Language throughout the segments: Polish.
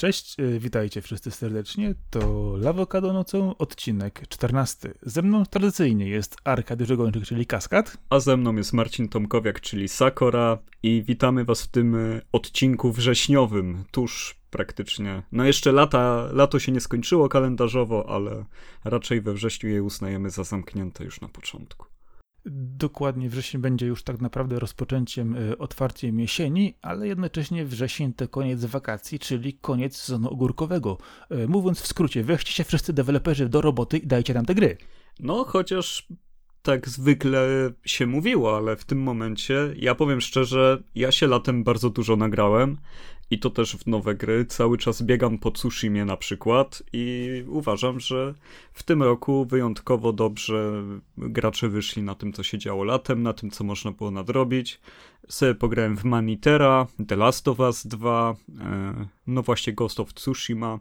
Cześć, y, witajcie wszyscy serdecznie. To Lawokado nocą, odcinek 14. Ze mną tradycyjnie jest Arkadiusz Gończyk, czyli Kaskad. A ze mną jest Marcin Tomkowiak, czyli Sakora i witamy was w tym y, odcinku wrześniowym, tuż praktycznie. No jeszcze lata, lato się nie skończyło kalendarzowo, ale raczej we wrześniu je uznajemy za zamknięte już na początku. Dokładnie wrzesień będzie już tak naprawdę rozpoczęciem, y, otwarciem jesieni, ale jednocześnie wrzesień to koniec wakacji, czyli koniec sezonu ogórkowego. Y, mówiąc w skrócie, weźcie się wszyscy deweloperzy do roboty i dajcie nam te gry. No, chociaż tak zwykle się mówiło, ale w tym momencie, ja powiem szczerze, ja się latem bardzo dużo nagrałem i to też w nowe gry. Cały czas biegam po Tsushimie na przykład i uważam, że w tym roku wyjątkowo dobrze gracze wyszli na tym, co się działo latem, na tym, co można było nadrobić. Sobie pograłem w Manitera, The Last of Us 2, e, no właśnie Ghost of Tsushima,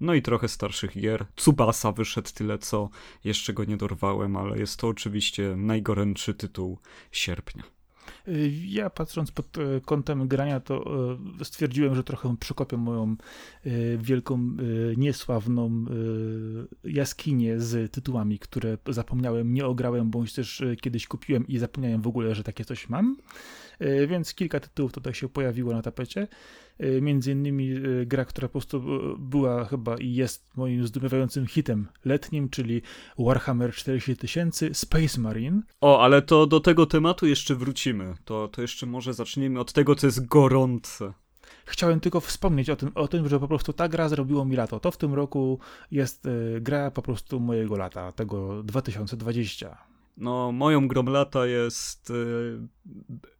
no i trochę starszych gier. Tsubasa wyszedł tyle, co jeszcze go nie dorwałem, ale jest to oczywiście najgorętszy tytuł sierpnia. Ja patrząc pod y, kątem grania, to y, stwierdziłem, że trochę przekopię moją wielką, niesławną jaskinię z tytułami, które zapomniałem, nie ograłem, bądź też kiedyś kupiłem i zapomniałem w ogóle, że takie coś mam. Więc kilka tytułów tutaj się pojawiło na tapecie. Y, między innymi y, gra, która po prostu y, była chyba i jest moim zdumiewającym hitem letnim, czyli Warhammer 40 tysięcy Space Marine. O, ale to do tego tematu jeszcze wrócimy. To, to jeszcze może zaczniemy od tego, co jest gorące. Chciałem tylko wspomnieć o tym, o tym, że po prostu ta gra zrobiło mi lato. To w tym roku jest gra po prostu mojego lata, tego 2020. No, moją grą lata jest y,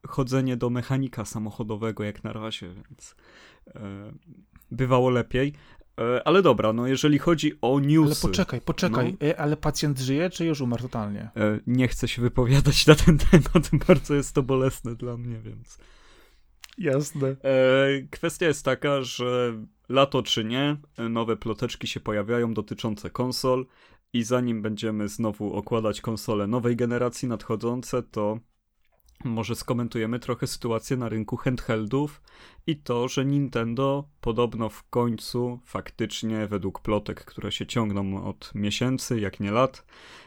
chodzenie do mechanika samochodowego jak na razie, więc y, bywało lepiej. Y, ale dobra, no jeżeli chodzi o newsy... Ale poczekaj, poczekaj, no, ale pacjent żyje, czy już umarł totalnie? nie chcę się wypowiadać na ten temat, bardzo jest to bolesne dla mnie, więc... Jasne. kwestia jest taka, że lato czy nie, nowe ploteczki się pojawiają dotyczące konsol. I zanim będziemy znowu okładać konsole nowej generacji nadchodzące, to może skomentujemy trochę sytuację na rynku handheldów i to, że Nintendo podobno w końcu faktycznie, według plotek, które się ciągną od miesięcy, jak nie lat,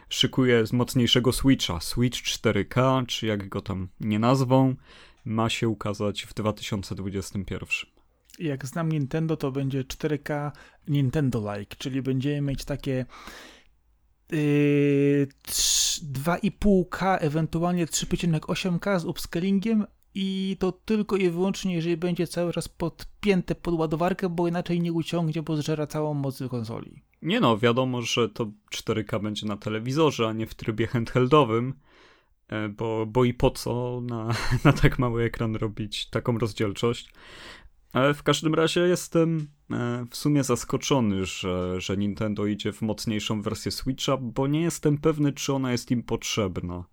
szykuje z mocniejszego Switcha. Switch 4K, czy jak go tam nie nazwą, ma się ukazać w 2021. Jak znam Nintendo, to będzie 4K Nintendo-like, czyli będziemy mieć takie 2,5K, yy, ewentualnie 3,8K z upscalingiem i to tylko i wyłącznie, jeżeli będzie cały czas podpięte pod ładowarkę, bo inaczej nie uciągnie, bo zżera całą moc konsoli. Nie no, wiadomo, że to 4K będzie na telewizorze, a nie w trybie handheldowym, e, bo, bo i po co na, na tak mały ekran robić taką rozdzielczość. W każdym razie jestem e, w sumie zaskoczony, że, że Nintendo idzie w mocniejszą wersję Switcha, bo nie jestem pewny, czy ona jest im potrzebna.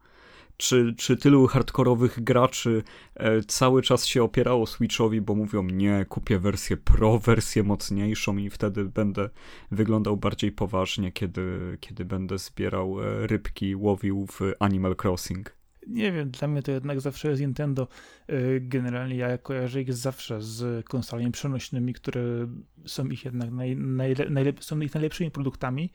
Czy, czy tylu hardkorowych graczy e, cały czas się opierało Switchowi, bo mówią nie, kupię wersję Pro, wersję mocniejszą i wtedy będę wyglądał bardziej poważnie, kiedy, kiedy będę zbierał e, rybki, łowił w Animal Crossing nie wiem, dla mnie to jednak zawsze jest Nintendo. Y, generalnie ja kojarzę ich zawsze z konsolami przenośnymi, które są ich jednak naj, najle, najlep, są ich najlepszymi produktami.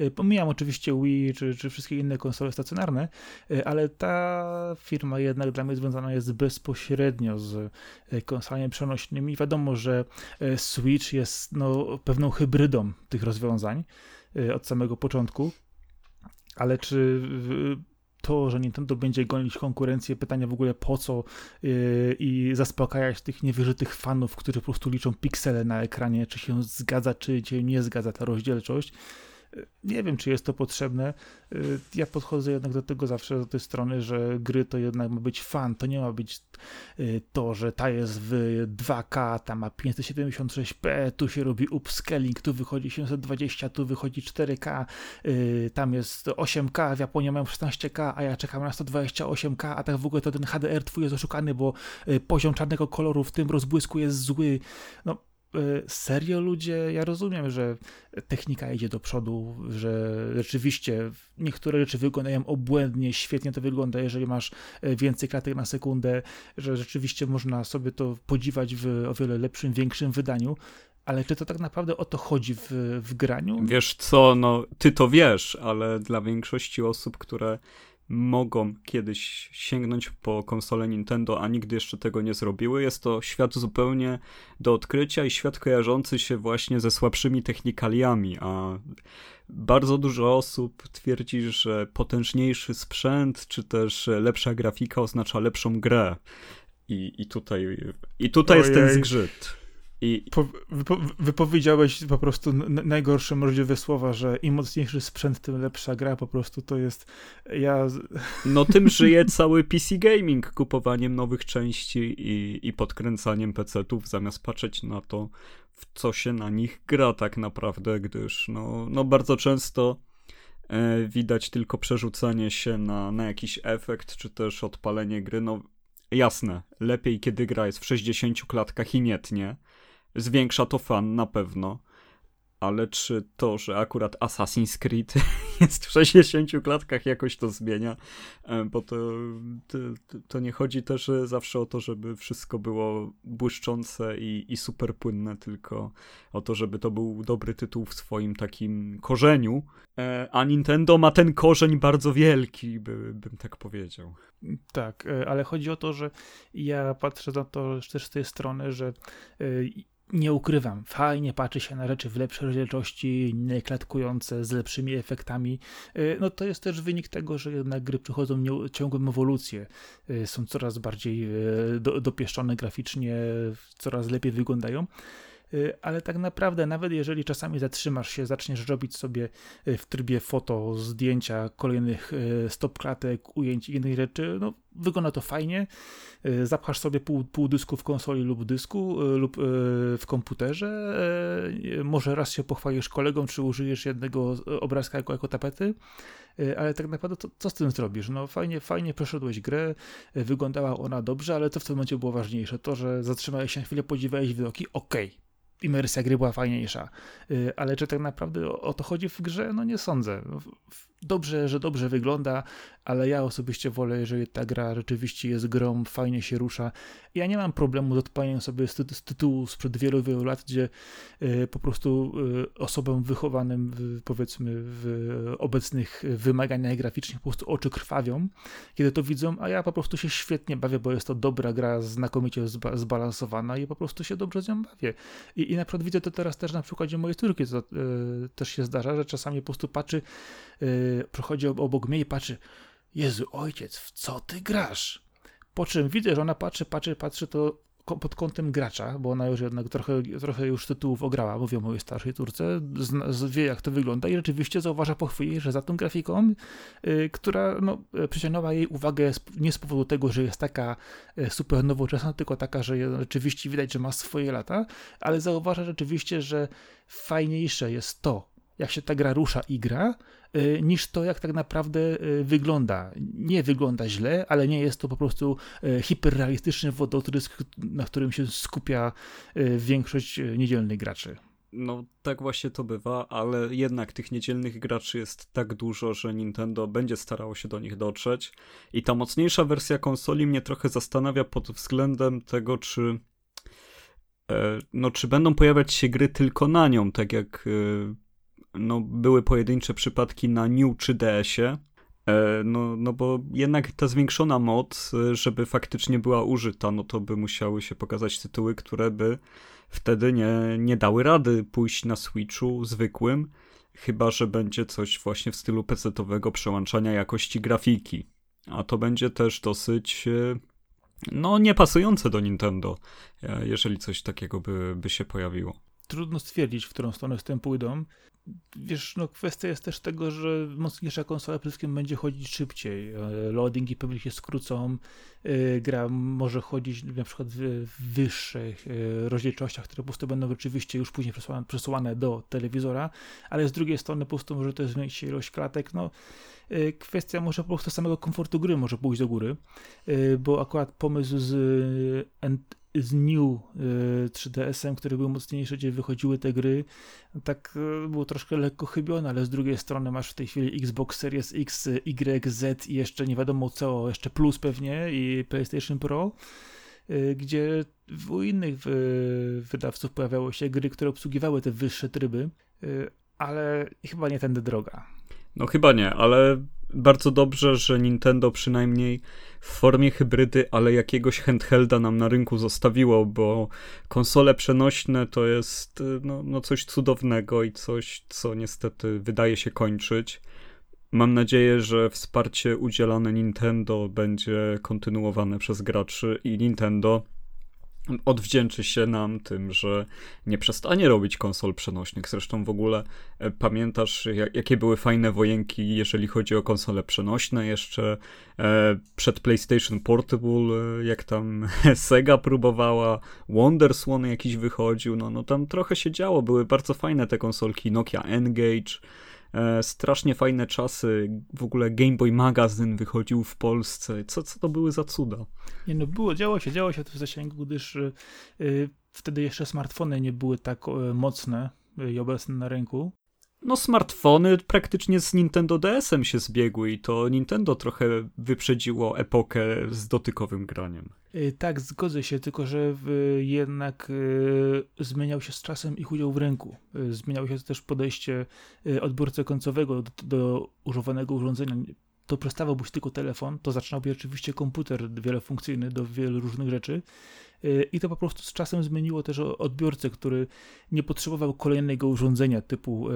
Y, pomijam oczywiście Wii czy, czy wszystkie inne konsole stacjonarne, y, ale ta firma jednak dla mnie związana jest bezpośrednio z konsolami przenośnymi. Wiadomo, że Switch jest no, pewną hybrydą tych rozwiązań od samego początku, ale czy to, że Nintendo będzie gonić konkurencję, pytanie w ogóle po co yy, i zaspokajać tych niewyżytych fanów, którzy po prostu liczą piksele na ekranie, czy się zgadza, czy się nie zgadza ta rozdzielczość. Nie wiem, czy jest to potrzebne. Y, ja podchodzę jednak do tego zawsze do tej strony, że gry to jednak ma być fan. To nie ma być y, to, że ta jest w 2K, ta ma 576p, tu się robi upscaling, tu wychodzi 720, tu wychodzi 4K, y, tam jest 8K, w Japonii mają 16K, a ja czekam na 128K, a tak w ogóle to ten HDR twój jest oszukany, bo poziom czarnego koloru w tym rozbłysku jest zły. No, serio ludzie, ja rozumiem, że technika idzie do przodu, że rzeczywiście niektóre rzeczy wyglądają obłędnie, świetnie to wygląda, jeżeli masz e, więcej klatek na sekundę, że rzeczywiście można sobie to podziwać w o wiele lepszym, większym wydaniu, Ale czy to tak naprawdę o to chodzi w, w graniu? Wiesz co, no ty to wiesz, ale dla większości osób, które mogą kiedyś sięgnąć po konsolę Nintendo, a nigdy jeszcze tego nie zrobiły. Jest to świat zupełnie do odkrycia i świat kojarzący się właśnie ze słabszymi technikaliami, a bardzo dużo osób twierdzi, że potężniejszy sprzęt czy też lepsza grafika oznacza lepszą grę. I, i tutaj, i tutaj jest ten zgrzyt. I... Po, wypo, wypowiedziałeś po prostu najgorsze możliwe słowa, że im mocniejszy sprzęt, tym lepsza gra, po prostu to jest, ja... No tym żyje cały PC gaming, kupowaniem nowych części i, i podkręcaniem PC-ów, zamiast patrzeć na to, w co się na nich gra tak naprawdę, gdyż no, no bardzo często e, widać tylko przerzucanie się na, na jakiś efekt, czy też odpalenie gry, no jasne, lepiej kiedy gra jest w 60 klatkach i nie tnie, Zwiększa to fan na pewno. Ale czy to, że akurat Assassin's Creed jest w 60 klatkach jakoś to zmienia? E, bo to, to, to nie chodzi też zawsze o to, żeby wszystko było błyszczące i, i super płynne, tylko o to, żeby to był dobry tytuł w swoim takim korzeniu. E, a Nintendo ma ten korzeń bardzo wielki, by, bym tak powiedział. Tak, e, ale chodzi o to, że ja patrzę na to też z tej strony, że nie ukrywam, fajnie patrzy się na rzeczy w lepszej rozdzielczości, nieklatkujące, z lepszymi efektami. Y, no to jest też wynik tego, że jednak gry przychodzą ciągłą ewolucję. Y, są coraz bardziej y, do, dopieszczone graficznie, coraz lepiej wyglądają. Y, ale tak naprawdę, nawet jeżeli czasami zatrzymasz się, zaczniesz robić sobie y, w trybie foto zdjęcia kolejnych y, stop klatek, ujęć i innych rzeczy, no wygląda to fajnie. Zapchasz sobie pół, pół dysku w konsoli lub dysku lub w komputerze. Może raz się pochwalisz kolegom, czy użyjesz jednego obrazka jako, jako tapety, ale tak naprawdę to, co z tym zrobisz? No fajnie, fajnie przeszedłeś grę, wyglądała ona dobrze, ale co w tym momencie było ważniejsze? To, że zatrzymałeś się na chwilę, podziwiałeś widoki, okej, okay imersja gry była fajniejsza. Y, ale czy tak naprawdę o to chodzi w grze? No nie sądzę dobrze, że dobrze wygląda, ale ja osobiście wolę, jeżeli ta gra rzeczywiście jest grą, fajnie się rusza. Ja nie mam problemu z odpaleniem sobie z, ty z tytułu sprzed wielu, wielu lat, gdzie y, po prostu y, osobom wychowanym w, powiedzmy w obecnych wymaganiach graficznych po prostu oczy krwawią, kiedy to widzą, a ja po prostu się świetnie bawię, bo jest to dobra gra, znakomicie zba zbalansowana i po prostu się dobrze z nią bawię. I, i na przykład widzę to teraz też na przykładzie mojej córki, to y, też się zdarza, że czasami po prostu patrzy yy, przechodzi obok mnie i patrzy, Jezu, ojciec, w co ty grasz? Po czym widzę, że ona patrzy, patrzy, patrzy, to pod kątem gracza, bo ona już jednak trochę, trochę już tytułów ograła, mówię o mojej starszej córce, wie jak to wygląda i rzeczywiście zauważa po chwili, że za tą grafiką, yy, która no, przyciągnęła jej uwagę nie z powodu tego, że jest taka y, super nowoczesna, tylko taka, że rzeczywiście widać, że ma swoje lata, ale zauważa rzeczywiście, że fajniejsze jest to, jak się ta gra rusza i gra, y, niż to, jak tak naprawdę y, wygląda. Nie wygląda źle, ale nie jest to po prostu y, hiperrealistyczny wodotrysk, na którym się skupia większość niedzielnych graczy. No, tak właśnie to bywa, ale jednak tych niedzielnych graczy jest tak dużo, że Nintendo będzie starało się do nich dotrzeć. I ta mocniejsza wersja konsoli mnie trochę zastanawia pod względem tego, czy. E, no, czy będą pojawiać się gry tylko na nią, tak jak no, były pojedyncze przypadki na New czy DS-ie. E, no, no bo jednak ta zwiększona moc, e, żeby faktycznie była użyta, no to by musiały się pokazać tytuły, które by wtedy nie, nie dały rady pójść na Switchu zwykłym, chyba że będzie coś właśnie w stylu PC-owego przełączania jakości grafiki. A to będzie też dosyć e, no niepasujące do Nintendo, jeżeli coś takiego by, by się pojawiło. Trudno stwierdzić, w którą stronę z tym pójdą wiesz, no kwestia jest też tego, że mocniejsza konsola wszystkim będzie chodzić szybciej. E, loadingi pewnie się skrócą, e, gra może chodzić na przykład w wyższych e, rozdzielczościach, które po prostu będą rzeczywiście już później przesuwane, przesuwane do telewizora, ale z drugiej strony po prostu może to zmniejszyć się ilość klatek, no kwestia może po prostu samego komfortu gry może pójść do góry, bo akurat pomysł z z New 3DS-em, y, który był mocniejszy, gdzie wychodziły te gry, tak y, było troszkę lekko chybione, ale z drugiej strony masz w tej chwili Xbox Series X, Y, Z i jeszcze nie wiadomo co, jeszcze Plus pewnie i PlayStation Pro. gdzie u innych wydawców pojawiały się gry, które obsługiwały te wyższe tryby, ale chyba nie tędy droga. No chyba nie, ale bardzo dobrze, że Nintendo przynajmniej w formie hybrydy, ale jakiegoś handhelda nam na rynku zostawiło, bo konsole przenośne to jest no, no coś cudownego i coś, co niestety wydaje się kończyć. Mam nadzieję, że wsparcie udzielane Nintendo będzie kontynuowane przez graczy i Nintendo odwdzięczy się nam tym, że nie przestanie robić konsol przenośnych. Zresztą w ogóle e, pamiętasz, jakie były fajne wojenki, jeżeli chodzi o konsole przenośne, jeszcze e, przed PlayStation Portable, e, jak tam Sega próbowała, WonderSwan jakiś wychodził, no, no tam trochę się działo, były bardzo fajne te konsolki, Nokia N-Gage, strasznie fajne czasy. W ogóle Game Boy Magazyn wychodził w Polsce. Co, co to były za cuda? Nie no, było, działo się, działo się to w zasięgu, gdyż y, wtedy jeszcze smartfony nie były tak y, mocne i obecne na rynku no smartfony praktycznie z Nintendo DS-em się zbiegły i to Nintendo trochę wyprzedziło epokę z dotykowym graniem. Y, tak, zgodzę się, tylko że jednak y, zmieniał się z czasem ich udział w rynku. Y, zmieniało się też podejście odbiorcy końcowego do, do używanego urządzenia. To przestawał być tylko telefon, to zaczynał być oczywiście komputer wielofunkcyjny do wielu różnych rzeczy i to po prostu z czasem zmieniło też odbiorcę, który nie potrzebował kolejnego urządzenia typu e,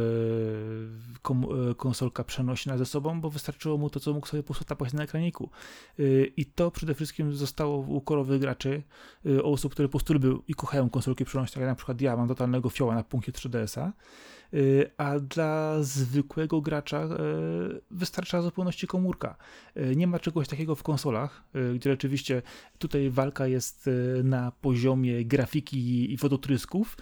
e, konsolka przenośna ze sobą, bo wystarczyło mu to, co mógł sobie po prostu tapać na ekraniku. E, I to przede wszystkim zostało u korowych graczy, osób, które po prostu lubią i kochają konsolki przenośne, jak na przykład ja mam totalnego fioła na punkcie 3DS-a, Y, a dla zwykłego gracza y, wystarcza zupełności komórka. Y, nie ma czegoś takiego w konsolach, gdzie rzeczywiście tutaj walka jest na poziomie grafiki i wodotrysków,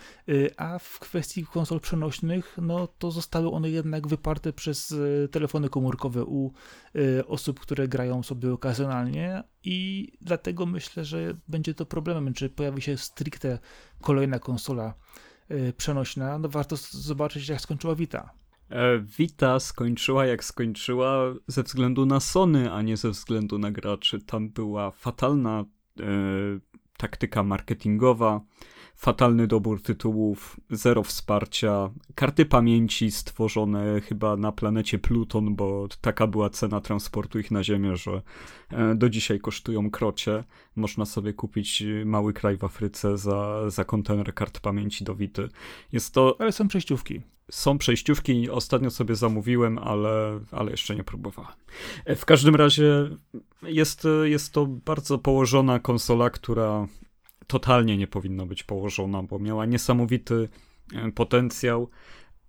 a w kwestii konsol przenośnych, no to zostały one jednak wyparte przez telefony komórkowe u osób, które grają sobie okazjonalnie i dlatego myślę, że będzie to problemem, czy pojawi się stricte kolejna konsola Y, przenośna, no warto zobaczyć, jak skończyła Vita. E, Vita skończyła jak skończyła ze względu na Sony, a nie ze względu na graczy. Tam była fatalna e, taktyka marketingowa fatalny dobór tytułów, zero wsparcia, karty pamięci stworzone chyba na planecie Pluton, bo taka była cena transportu ich na Ziemię, że e, do dzisiaj kosztują krocie. Można sobie kupić mały kraj w Afryce za, za kontener kart pamięci do Wity. Jest to... Ale są przejściówki. Są przejściówki, ostatnio sobie zamówiłem, ale, ale jeszcze nie próbowałem. E, w każdym razie jest, jest to bardzo położona konsola, która totalnie nie powinna być położona, bo miała niesamowity e, potencjał,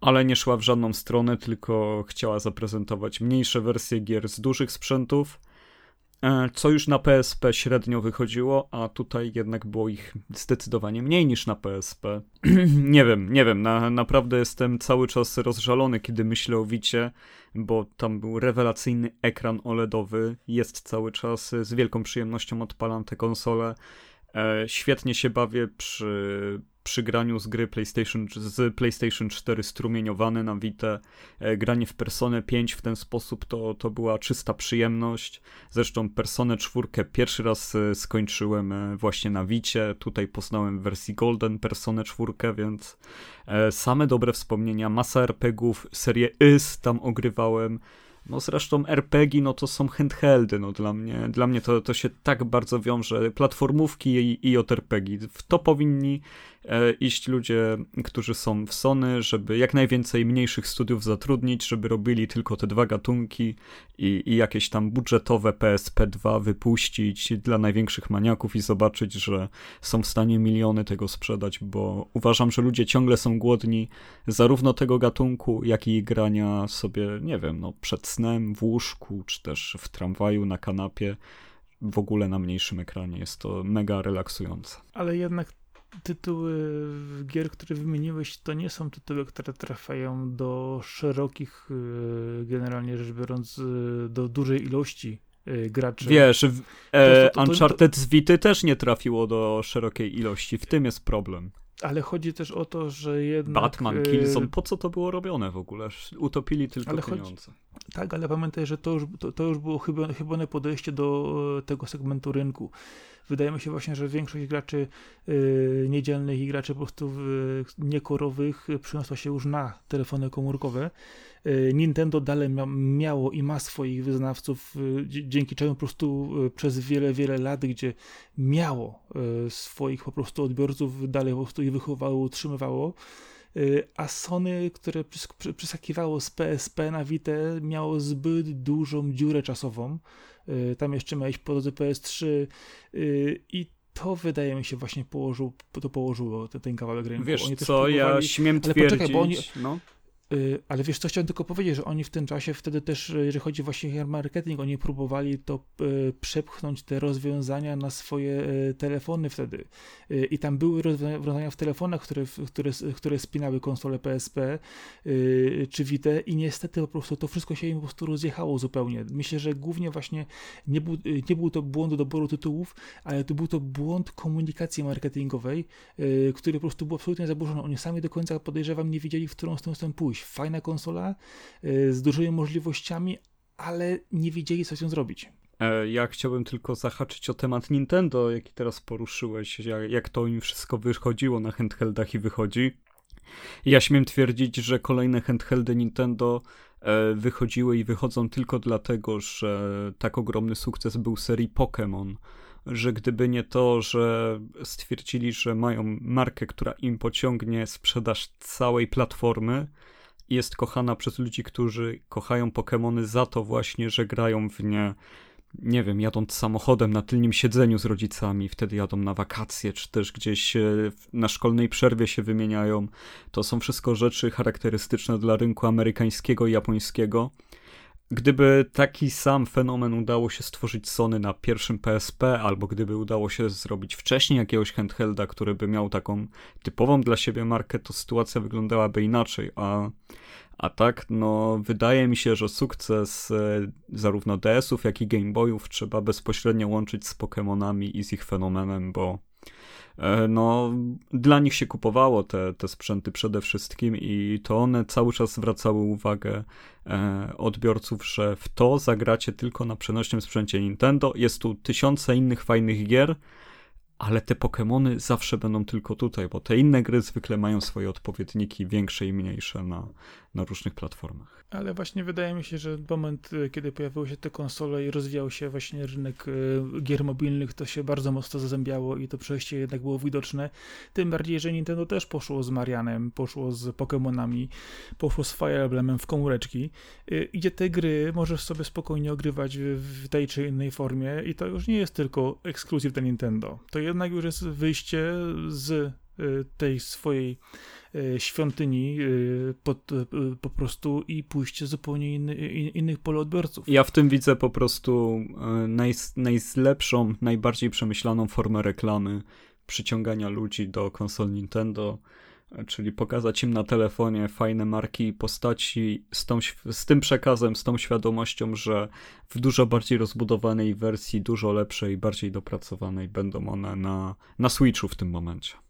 ale nie szła w żadną stronę, tylko chciała zaprezentować mniejsze wersje gier z dużych sprzętów, e, co już na PSP średnio wychodziło, a tutaj jednak było ich zdecydowanie mniej niż na PSP. nie wiem, nie wiem, na, naprawdę jestem cały czas rozżalony, kiedy myślę o Wicie, bo tam był rewelacyjny ekran OLEDowy, jest cały czas, z wielką przyjemnością odpalam tę konsolę świetnie się bawię przy, przy graniu z gry PlayStation, z PlayStation 4 strumieniowane na Vita. E, granie w Personę 5 w ten sposób to, to była czysta przyjemność. Zresztą Personę 4 pierwszy raz e, skończyłem właśnie na Vicie. Tutaj poznałem w wersji Golden Personę 4, więc same dobre wspomnienia. Masa RPGów, serię Is tam ogrywałem. No zresztą RPG, no to są handheldy, no dla mnie, dla mnie to, to się tak bardzo wiąże, platformówki i, i JRPG. W to powinni iść ludzie, którzy są w Sony, żeby jak najwięcej mniejszych studiów zatrudnić, żeby robili tylko te dwa gatunki i, i jakieś tam budżetowe PSP2 wypuścić dla największych maniaków i zobaczyć, że są w stanie miliony tego sprzedać, bo uważam, że ludzie ciągle są głodni zarówno tego gatunku, jak i grania sobie, nie wiem, no przed snem, w łóżku, czy też w tramwaju, na kanapie w ogóle na mniejszym ekranie. Jest to mega relaksujące. Ale jednak tytuły gier, które wymieniłeś, to nie są tytuły, które trafiają do szerokich, y, generalnie rzecz biorąc, y, do dużej ilości y, graczy. Wiesz, e, to, to, to, Uncharted z Vity też nie trafiło do szerokiej ilości, w tym jest problem. Ale chodzi też o to, że jednak... Batman, Killzone, po co to było robione w ogóle? Utopili tylko ale pieniądze. Chodzi, tak, ale pamiętaj, że to już, to, już było chyba, chybone podejście do tego segmentu rynku wydaje mi się właśnie, że większość graczy y, niedzielnych i graczy po prostu y, niekorowych przyniosła się już na telefony komórkowe. Y, Nintendo dalej mia miało i ma swoich wyznawców, y, dzięki czemu po prostu y, przez wiele, wiele lat, gdzie miało swoich po prostu odbiorców, dalej po prostu ich wychowało, utrzymywało a Sony, które przeskakiwało z PSP na Vita, miało zbyt dużą dziurę czasową. Tam jeszcze miałeś po drodze PS3 i to wydaje mi się właśnie położył, to położyło ten, ten kawałek rynku. Wiesz co, ja śmiem twierdzić, ale poczekaj, bo oni, no. Y, ale wiesz co, chciałem tylko powiedzieć, że oni w tym czasie wtedy też, y, jeżeli chodzi właśnie o marketing, oni próbowali to y, przepchnąć te rozwiązania na swoje telefony wtedy. I tam były rozwiązania w telefonach, które, które, które spinały konsole PSP czy Vita i niestety po prostu to wszystko się im po prostu rozjechało zupełnie. Myślę, że głównie właśnie nie był, nie był to błąd doboru tytułów, ale to był to błąd komunikacji marketingowej, który po prostu był absolutnie zaburzony. Oni sami do końca podejrzewam nie wiedzieli, w którą stronę chcą pójść fajna konsola y, z dużymi możliwościami, ale nie wiedzieli, co nią zrobić. E, ja chciałbym tylko zahaczyć o temat Nintendo, jaki teraz poruszyłeś, jak to im wszystko wychodziło na handheldach i wychodzi. Ja śmiem twierdzić, że kolejne handheldy Nintendo e, wychodziły i wychodzą tylko dlatego, że tak ogromny sukces był serii Pokémon, że gdyby nie to, że stwierdzili, że mają markę, która im pociągnie sprzedaż całej platformy, jest kochana przez ludzi, którzy kochają Pokémony za to właśnie, że grają w nie, nie wiem, jadąc samochodem na tylnym siedzeniu z rodzicami, wtedy jadą na wakacje, czy też gdzieś e, na szkolnej przerwie się wymieniają. To są wszystko rzeczy charakterystyczne dla rynku amerykańskiego i japońskiego. Gdyby taki sam fenomen udało się stworzyć Sony na pierwszym PSP, albo gdyby udało się zrobić wcześniej jakiegoś handhelda, który by miał taką typową dla siebie markę, to sytuacja wyglądałaby inaczej, a, a tak, no, wydaje mi się, że sukces e, zarówno DS-ów, jak i Game Boyów trzeba bezpośrednio łączyć z Pokémonami i z ich fenomenem, bo E, no, dla nich się kupowało te, te sprzęty przede wszystkim i to one cały czas zwracały uwagę e, odbiorców, że w to zagracie tylko na przenośnym sprzęcie Nintendo. Jest tu tysiące innych fajnych gier, ale te Pokémony zawsze będą tylko tutaj, bo te inne gry zwykle mają swoje odpowiedniki większe i mniejsze na, na różnych platformach. Ale właśnie wydaje mi się, że moment, y, kiedy pojawiły się te konsole i rozwijał się właśnie rynek y, gier mobilnych, to się bardzo mocno zazębiało i to przejście jednak było widoczne. Tym bardziej, że Nintendo też poszło z Marianem, poszło z Pokémonami, poszło z Fire Emblemem w komóreczki, y, gdzie te gry możesz sobie spokojnie ogrywać w tej czy innej formie i to już nie jest tylko ekskluzyw dla Nintendo. To jednak już jest wyjście z tej swojej E, świątyni e, pod, e, po prostu i pójście zupełnie inny, innych poloodbiorców. Ja w tym widzę po prostu naj, najlepszą, najbardziej przemyślaną formę reklamy przyciągania ludzi do konsol Nintendo, czyli pokazać im na telefonie fajne marki i postaci z, tą, z tym przekazem, z tą świadomością, że w dużo bardziej rozbudowanej wersji, dużo lepszej, bardziej dopracowanej będą one na, na Switchu w tym momencie.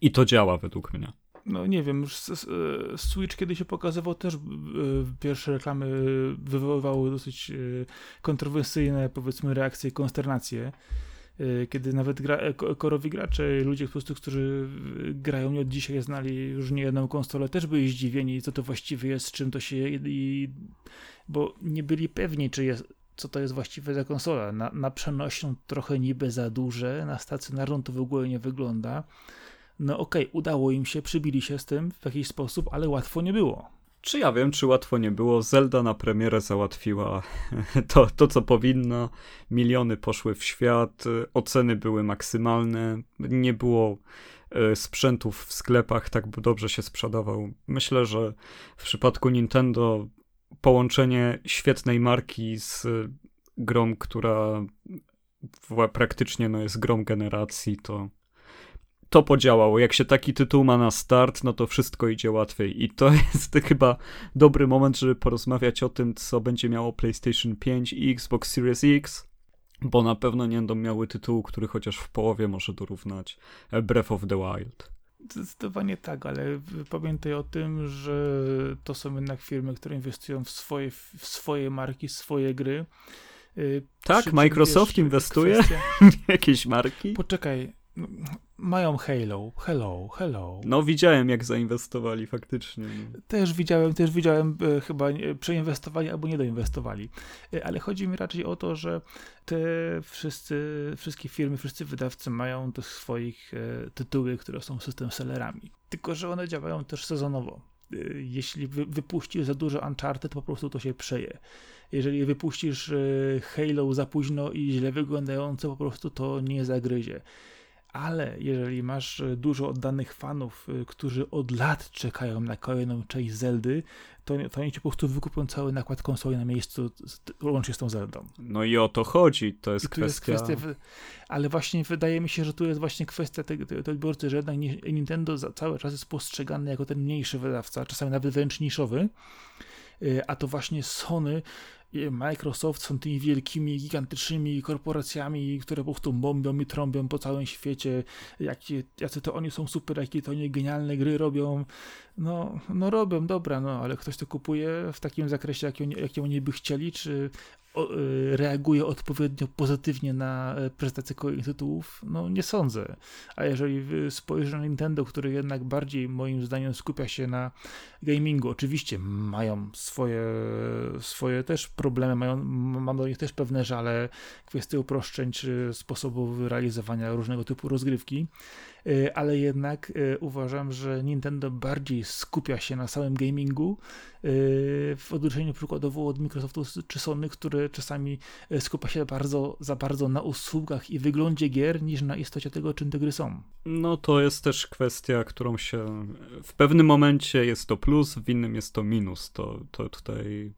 I to działa według mnie. No nie wiem, Switch kiedy się pokazywał też e, pierwsze reklamy wywoływały dosyć e, kontrowersyjne powiedzmy reakcje i konsternacje. E, kiedy nawet gra, korowi gracze, ludzie po prostu, którzy grają nie od dzisiaj, znali już nie jedną konsolę, też byli zdziwieni, co to właściwie jest, czym to się i, bo nie byli pewni, czy jest, co to jest właściwie za konsola. Na, na przenośną trochę niby za duże, na stacjonarną to w ogóle nie wygląda no okej, okay, udało im się, przybili się z tym w jakiś sposób, ale łatwo nie było. Czy ja wiem, czy łatwo nie było? Zelda na premierę załatwiła to, to, co powinno. Miliony poszły w świat, oceny były maksymalne, nie było e, sprzętów w sklepach, tak dobrze się sprzedawał. Myślę, że w przypadku Nintendo połączenie świetnej marki z grą, która praktycznie no, jest grą generacji, to to podziałało. Jak się taki tytuł ma na start, no to wszystko idzie łatwiej. I to jest chyba dobry moment, żeby porozmawiać o tym, co będzie miało PlayStation 5 i Xbox Series X, bo na pewno nie będą miały tytułu, który chociaż w połowie może dorównać Breath of the Wild. Zdecydowanie tak, ale pamiętaj o tym, że to są jednak firmy, które inwestują w swoje, w swoje marki, swoje gry tak, Microsoft inwestuje w jakieś marki? Poczekaj, mają Halo, hello, hello. No widziałem jak zainwestowali faktycznie. Też widziałem, też widziałem e, chyba przeinwestowali albo nie doinwestowali. E, ale chodzi mi raczej o to, że te wszyscy, wszystkie firmy, wszyscy wydawcy mają te swoich e, tytuły, które są system sellerami. Tylko, że one działają też sezonowo. E, jeśli wy, wypuścisz za dużo Uncharted, to po prostu to się przeje. Jeżeli wypuścisz e, Halo za późno i źle wyglądające, po prostu to nie zagryzie ale jeżeli masz e, dużo oddanych fanów, e, którzy od lat czekają na kolejną część Zeldy, to, to oni ci po prostu wykupią cały nakład konsoli na miejscu, łącznie z tą Zeldą. No i o to chodzi, to jest kwestia... Jest kwestia... Ale właśnie wydaje mi się, że tu jest właśnie kwestia tego, tego odbiorcy, że jednak Nintendo cały czas jest postrzegany jako ten mniejszy wydawca, czasami nawet wręcz niszowy, e, a to właśnie Sony Microsoft są tymi wielkimi, gigantycznymi korporacjami, które po prostu bombią i trąbią po całym świecie, jakie, jacy to oni są super, jakie to oni genialne gry robią. No, no robią, dobra, no, ale ktoś to kupuje w takim zakresie, jaki oni, jaki oni by chcieli, czy reaguje odpowiednio pozytywnie na e, prezentację kolejnych tytułów? No nie sądzę. A jeżeli spojrzysz na Nintendo, który jednak bardziej moim zdaniem skupia się na gamingu, oczywiście mają swoje, swoje też problemy, mają, mam do nich też pewne żale, kwestie uproszczeń czy sposobów realizowania różnego typu rozgrywki, Y, ale jednak y, uważam, że Nintendo bardziej skupia się na samym gamingu y, w odróżnieniu przykładowo od Microsoftu czy Sony, które czasami skupia się bardzo, za bardzo na usługach i wyglądzie gier, niż na istocie tego, czym te gry są. No to jest też kwestia, którą się w pewnym momencie jest to plus, w innym jest to minus. To, to tutaj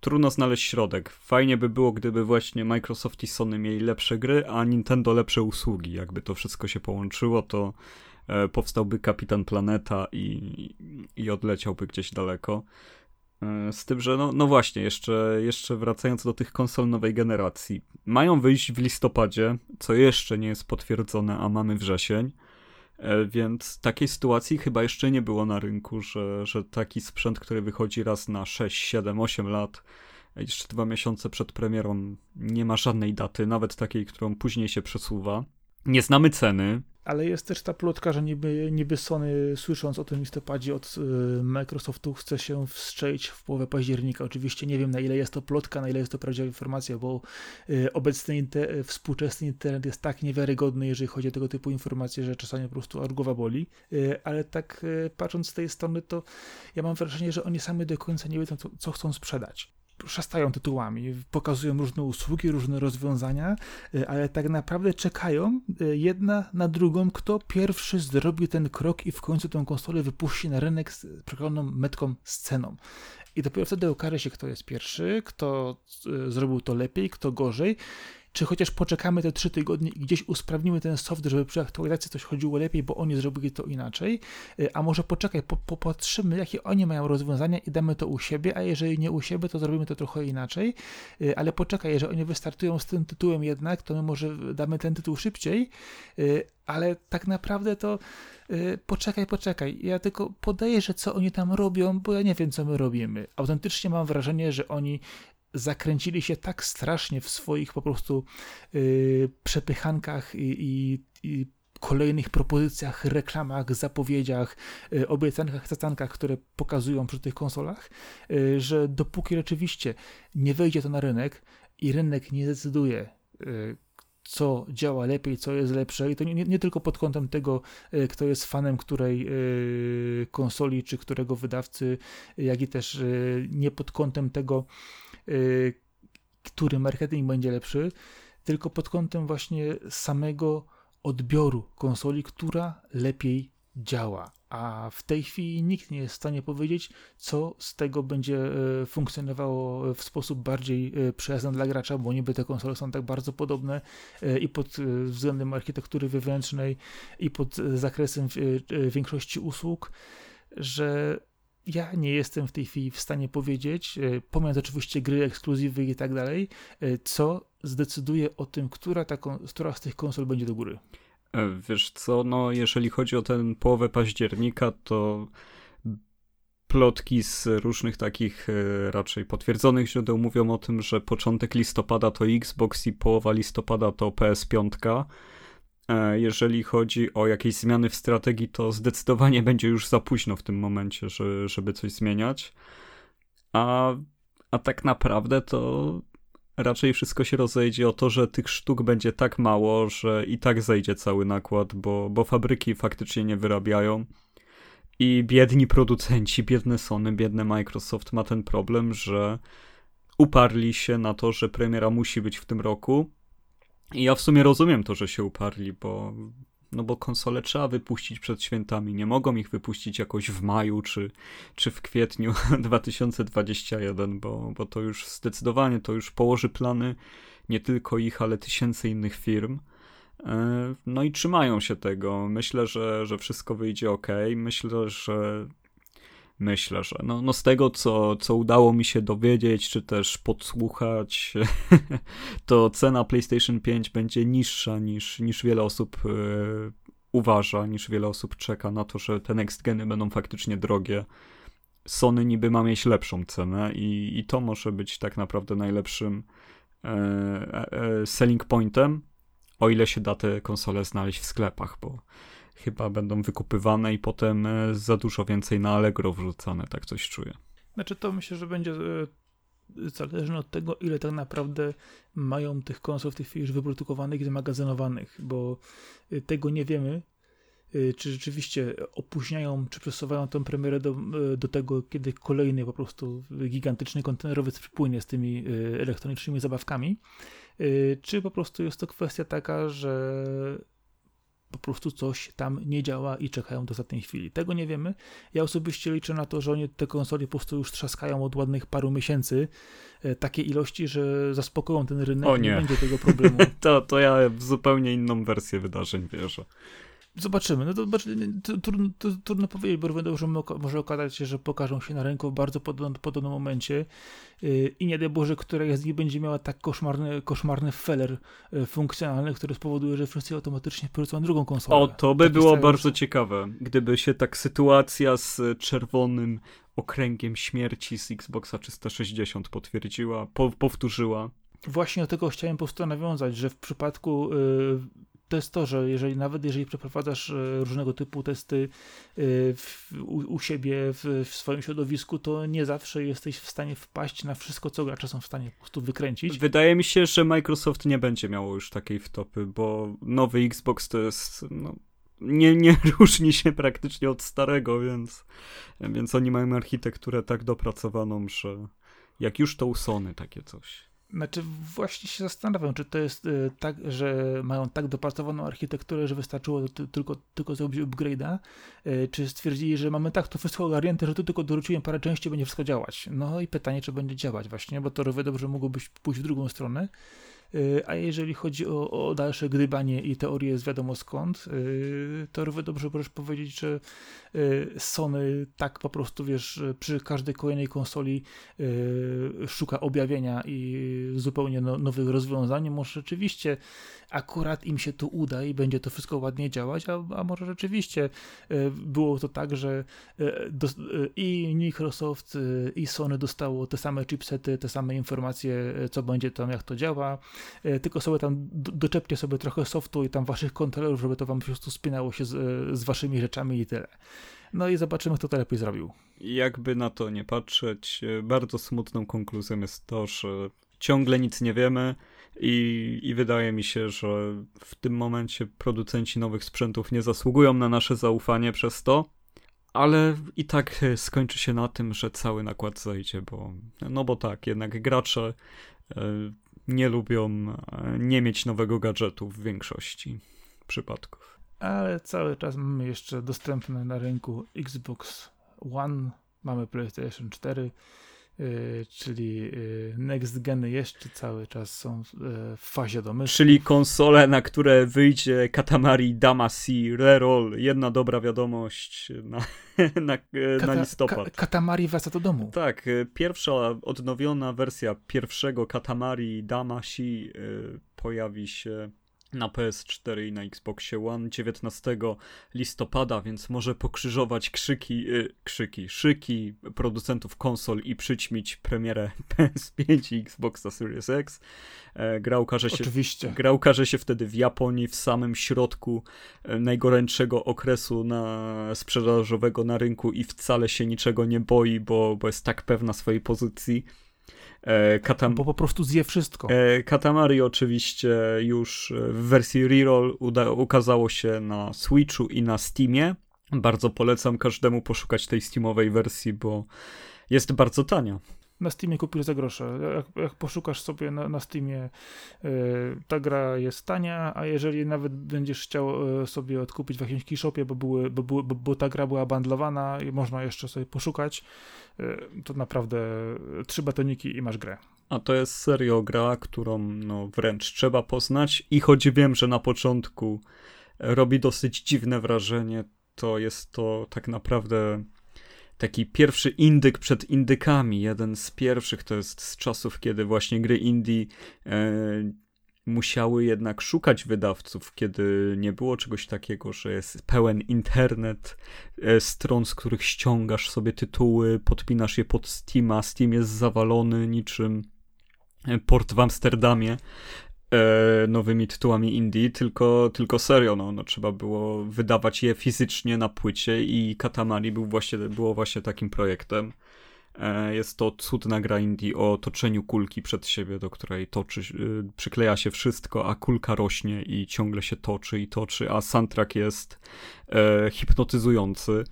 trudno znaleźć środek. Fajnie by było, gdyby właśnie Microsoft i Sony mieli lepsze gry, a Nintendo lepsze usługi. Jakby to wszystko się połączyło, to e, powstałby Kapitan Planeta i, i odleciałby gdzieś daleko. E, z tym, że no, no właśnie, jeszcze, jeszcze wracając do tych konsol nowej generacji. Mają wyjść w listopadzie, co jeszcze nie jest potwierdzone, a mamy wrzesień. E, więc takiej sytuacji chyba jeszcze nie było na rynku, że, że taki sprzęt, który wychodzi raz na 6, 7, 8 lat, jeszcze dwa miesiące przed premierą, nie ma żadnej daty, nawet takiej, którą później się przesuwa. Nie znamy ceny, ale jest też ta plotka, że niby, niby Sony, słysząc o tym listopadzie od y, Microsoftu, chce się wstrzelić w połowę października. Oczywiście nie wiem, na ile jest to plotka, na ile jest to prawdziwa informacja, bo y, obecny inter, współczesny internet jest tak niewiarygodny, jeżeli chodzi o tego typu informacje, że czasami po prostu aż boli. Y, ale tak patrząc z tej strony, to ja mam wrażenie, że oni sami do końca nie wiedzą, co, co chcą sprzedać szastają tytułami, pokazują różne usługi, różne rozwiązania, y, ale tak naprawdę czekają y, jedna na drugą, kto pierwszy zrobi ten krok i w końcu tę konsolę wypuści na rynek z przekonaną metką sceną. I dopiero wtedy okaże się, kto jest pierwszy, kto y, zrobił to lepiej, kto gorzej czy chociaż poczekamy te trzy tygodnie i gdzieś usprawnimy ten soft, żeby przy aktualizacji coś chodziło lepiej, bo oni zrobili to inaczej, y, a może poczekaj, po, popatrzymy, jakie oni mają rozwiązania i damy to u siebie, a jeżeli nie u siebie, to zrobimy to trochę inaczej, y, ale poczekaj, jeżeli oni wystartują z tym tytułem jednak, to my może damy ten tytuł szybciej, y, ale tak naprawdę to poczekaj, poczekaj. Ja tylko podaję, że co oni tam robią, bo ja nie wiem, co my robimy. Autentycznie mam wrażenie, że oni zakręcili się tak strasznie w swoich po prostu yy, przepychankach i, i, i kolejnych propozycjach, reklamach, zapowiedziach, yy, obiecankach, cacankach, które pokazują przy tych konsolach, yy, że dopóki rzeczywiście nie wejdzie to na rynek i rynek nie zdecyduje, yy, co działa lepiej, co jest lepsze i to nie, nie, tylko pod kątem tego, yy, kto jest fanem której yy, konsoli, czy którego wydawcy, jak i też nie pod kątem tego, Y, który marketing będzie lepszy, tylko pod kątem właśnie samego odbioru konsoli, która lepiej działa. A w tej chwili nikt nie jest w stanie powiedzieć, co z tego będzie y, funkcjonowało w sposób bardziej y, przyjazny dla gracza, bo niby te konsole są tak bardzo podobne i pod względem architektury wewnętrznej, i pod zakresem większości usług, że ja nie jestem w tej chwili w stanie powiedzieć, e, pomijając oczywiście gry, ekskluzywy i tak dalej, e, co zdecyduje o tym, która, ta, która z tych konsol będzie do góry. E, wiesz co, no jeżeli chodzi o ten połowę października, to plotki z różnych takich raczej potwierdzonych źródeł mówią o tym, że początek listopada to Xbox i połowa listopada to PS5. E, jeżeli chodzi o jakieś zmiany w strategii, to zdecydowanie będzie już za późno w tym momencie, że, żeby coś zmieniać. A, a tak naprawdę to raczej wszystko się rozejdzie o to, że tych sztuk będzie tak mało, że i tak zejdzie cały nakład, bo, bo fabryki faktycznie nie wyrabiają. I biedni producenci, biedne Sony, biedne Microsoft ma ten problem, że uparli się na to, że premiera musi być w tym roku. I ja w sumie rozumiem to, że się uparli, bo no bo konsole trzeba wypuścić przed świętami. Nie mogą ich wypuścić jakoś w maju czy, czy w kwietniu 2021, bo, bo to już zdecydowanie to już położy plany nie tylko ich, ale tysięcy innych firm. E, no i trzymają się tego. Myślę, że, że wszystko wyjdzie ok. Myślę, że myślę, że no, no z tego, co, co udało mi się dowiedzieć, czy też podsłuchać, to cena PlayStation 5 będzie niższa niż, niż wiele osób e, uważa, niż wiele osób czeka na to, że te next geny będą faktycznie drogie. Sony niby ma mieć lepszą cenę i, i to może być tak naprawdę najlepszym e, e, selling pointem, o ile się da te konsole znaleźć w sklepach, bo chyba będą wykupywane i potem e, za dużo więcej na Allegro wrzucane, tak coś czuję. Znaczy to myślę, że będzie e, zależne od tego, ile tak naprawdę mają tych konsol w tej chwili już wyprodukowanych i zmagazynowanych, bo e, tego nie wiemy, czy rzeczywiście opóźniają, czy przesuwają tę premierę do, do tego, kiedy kolejny po prostu gigantyczny kontenerowiec przypłynie z tymi elektronicznymi zabawkami, czy po prostu jest to kwestia taka, że po prostu coś tam nie działa i czekają do ostatniej chwili. Tego nie wiemy. Ja osobiście liczę na to, że oni te konsole po prostu już trzaskają od ładnych paru miesięcy e, takie ilości, że zaspokoją ten rynek o nie. nie będzie tego problemu. to, to ja w zupełnie inną wersję wydarzeń wierzę. Zobaczymy. No to, trudno, to, trudno powiedzieć, bo równie dobrze może okazać się, że pokażą się na rynku w bardzo podobnym, podobnym momencie yy, i nie daj Boże, która z nich będzie miała tak koszmarny, koszmarny feller yy, funkcjonalny, który spowoduje, że wszyscy automatycznie porzucą drugą konsolę. O, to by było bardzo ciekawe, gdyby się tak sytuacja z czerwonym okręgiem śmierci z Xboxa 360 potwierdziła, po, powtórzyła. Właśnie do tego chciałem po prostu nawiązać, że w przypadku yy, to jest to, że jeżeli nawet jeżeli przeprowadzasz e, różnego typu testy e, w, u, u, siebie w, w, swoim środowisku, to nie zawsze jesteś w stanie wpaść na wszystko, co gracze są w stanie po prostu wykręcić. Wydaje mi się, że Microsoft nie będzie miało już takiej wtopy, bo nowy Xbox to jest no, nie, nie różni się praktycznie od starego, więc, więc oni mają architekturę tak dopracowaną, że jak już to u Sony takie coś. Znaczy, właśnie się zastanawiam, czy to jest y, tak, że mają tak dopracowaną architekturę, że wystarczyło tylko, tylko zrobić upgrade'a, y, czy stwierdzili, że mamy tak to wszystko ogarnięte, że tu tylko dorzuciłem parę części, będzie wszystko działać. No i pytanie, czy będzie działać właśnie, bo to równie dobrze mogłoby pójść w drugą stronę. Y, a jeżeli chodzi o, o, dalsze gdybanie i teorie z wiadomo skąd, y, to równie dobrze możesz powiedzieć, że y, Sony tak po prostu, wiesz, przy każdej kolejnej konsoli szuka objawienia i zupełnie no, nowych rozwiązań. Może rzeczywiście akurat im się tu uda i będzie to wszystko ładnie działać, a, a może rzeczywiście było to tak, że do, i Microsoft i Sony dostało te same chipsety, te same informacje, co będzie tam, jak to działa, E, tylko sobie tam doczepcie sobie trochę softu i tam waszych kontrolerów, żeby to wam po prostu spinało się z, e, z waszymi rzeczami i tyle. No i zobaczymy, kto to lepiej zrobił. Jakby na to nie patrzeć, e, bardzo smutną konkluzją jest to, że ciągle nic nie wiemy i, i wydaje mi się, że w tym momencie producenci nowych sprzętów nie zasługują na nasze zaufanie przez to, ale i tak skończy się na tym, że cały nakład zejdzie, bo no bo tak, jednak gracze nie lubią e, nie mieć nowego gadżetu w większości przypadków. Ale cały czas mamy jeszcze dostępne na rynku Xbox One, mamy PlayStation 4, Y, czyli y, next geny jeszcze cały czas są y, w fazie domysłu. Czyli konsole, na które wyjdzie Katamari Damacy Reroll. Jedna dobra wiadomość na, na, Kata, na listopad. Ka Katamari wraca do domu. Tak, pierwsza odnowiona wersja pierwszego Katamari Damacy pojawi się na PS4 i na Xboxie One 19 listopada, więc może pokrzyżować krzyki, y, krzyki, szyki producentów konsol i przyćmić premierę PS5 i Xboxa Series X. E, gra ukaże się, Oczywiście. Gra ukaże się wtedy w Japonii, w samym środku e, najgorętszego okresu na sprzedażowego na rynku i wcale się niczego nie boi, bo, bo jest tak pewna swojej pozycji. E, Katam... Bo po prostu zje wszystko. E, Katamari oczywiście już w wersji reroll uda- ukazało się na Switchu i na Steamie. Bardzo polecam każdemu poszukać tej Steamowej wersji, bo jest bardzo tania. Na Steamie kupisz za grosze. Jak, jak poszukasz sobie na, na Steamie, yy, ta gra jest tania, a jeżeli nawet będziesz chciał yy, sobie odkupić w jakimś keyshopie, bo, były, bo, bo, bo ta gra była bandlowana i można jeszcze sobie poszukać, Y, to naprawdę trzy batoniki i masz grę. A to jest serio gra, którą no, wręcz trzeba poznać i choć wiem, że na początku robi dosyć dziwne wrażenie, to jest to tak naprawdę taki pierwszy indyk przed indykami. Jeden z pierwszych to jest z czasów, kiedy właśnie gry indie e, musiały jednak szukać wydawców, kiedy nie było czegoś takiego, że jest pełen internet e, stron, z których ściągasz sobie tytuły, podpinasz je pod Steama, Steam jest zawalony niczym e, port w Amsterdamie nowymi tytułami indie, tylko, tylko serio, no, no, trzeba było wydawać je fizycznie na płycie i Katamari był właśnie, było właśnie takim projektem. E, jest to cudna gra indie o toczeniu kulki przed siebie, do której toczy, y, przykleja się wszystko, a kulka rośnie i ciągle się toczy i toczy, a soundtrack jest e, hipnotyzujący.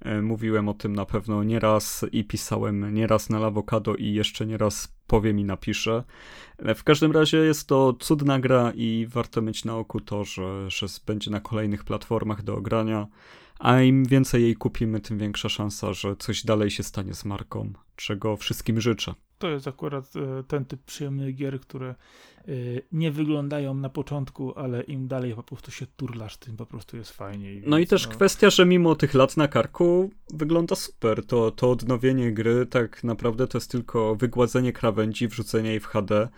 E, mówiłem o tym na pewno nieraz i pisałem nieraz na Lawokado i jeszcze nieraz powiem i napiszę. E, w każdym razie jest to cudna gra i warto mieć na oku to, że, że będzie na kolejnych platformach do ogrania a im więcej jej kupimy, tym większa szansa, że coś dalej się stanie z marką, czego wszystkim życzę. To jest akurat e, ten typ przyjemnych gier, które e, nie wyglądają na początku, ale im dalej po prostu się turlasz, tym po prostu jest fajniej. No i też no... kwestia, że mimo tych lat na karku wygląda super. To, to odnowienie gry tak naprawdę to jest tylko wygładzenie krawędzi, wrzucenie jej w HD,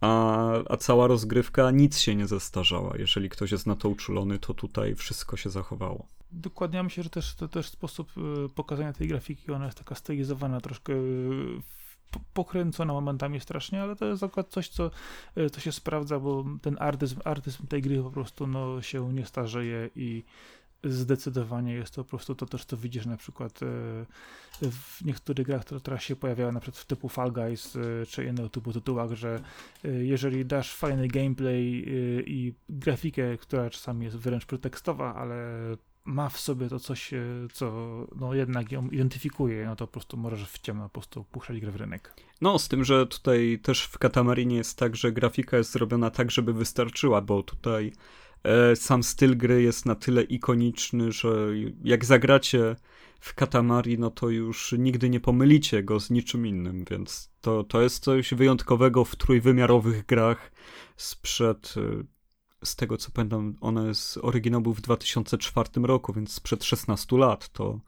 a, a cała rozgrywka nic się nie zestarzała. Jeżeli ktoś jest na to uczulony, to tutaj wszystko się zachowało. Dokładnie, ja myślę, że też, to też sposób y, pokazania tej grafiki, ona jest taka stylizowana, troszkę y, pokręcona momentami strasznie, ale to jest akurat coś, co, y, co się sprawdza, bo ten artyzm, artyzm tej gry po prostu no, się nie starzeje i zdecydowanie jest to po prostu to też, co widzisz na przykład w niektórych grach, które teraz się pojawiają, na przykład w typu Fall Guys czy innego typu tytułach, że jeżeli dasz fajny gameplay i grafikę, która czasami jest wręcz pretekstowa, ale ma w sobie to coś, e, co no jednak ją identyfikuje, no to po prostu możesz w ciemno po prostu puszczać grę w rynek. No, z tym, że tutaj też w Katamarinie jest tak, że grafika jest zrobiona tak, żeby wystarczyła, bo tutaj e, sam styl gry jest na tyle ikoniczny, że jak zagracie w Katamari, no to już nigdy nie pomylicie go z niczym innym, więc to, to jest coś wyjątkowego w trójwymiarowych grach sprzed e, z tego co pamiętam, one z oryginał był w 2004 roku, więc sprzed 16 lat. To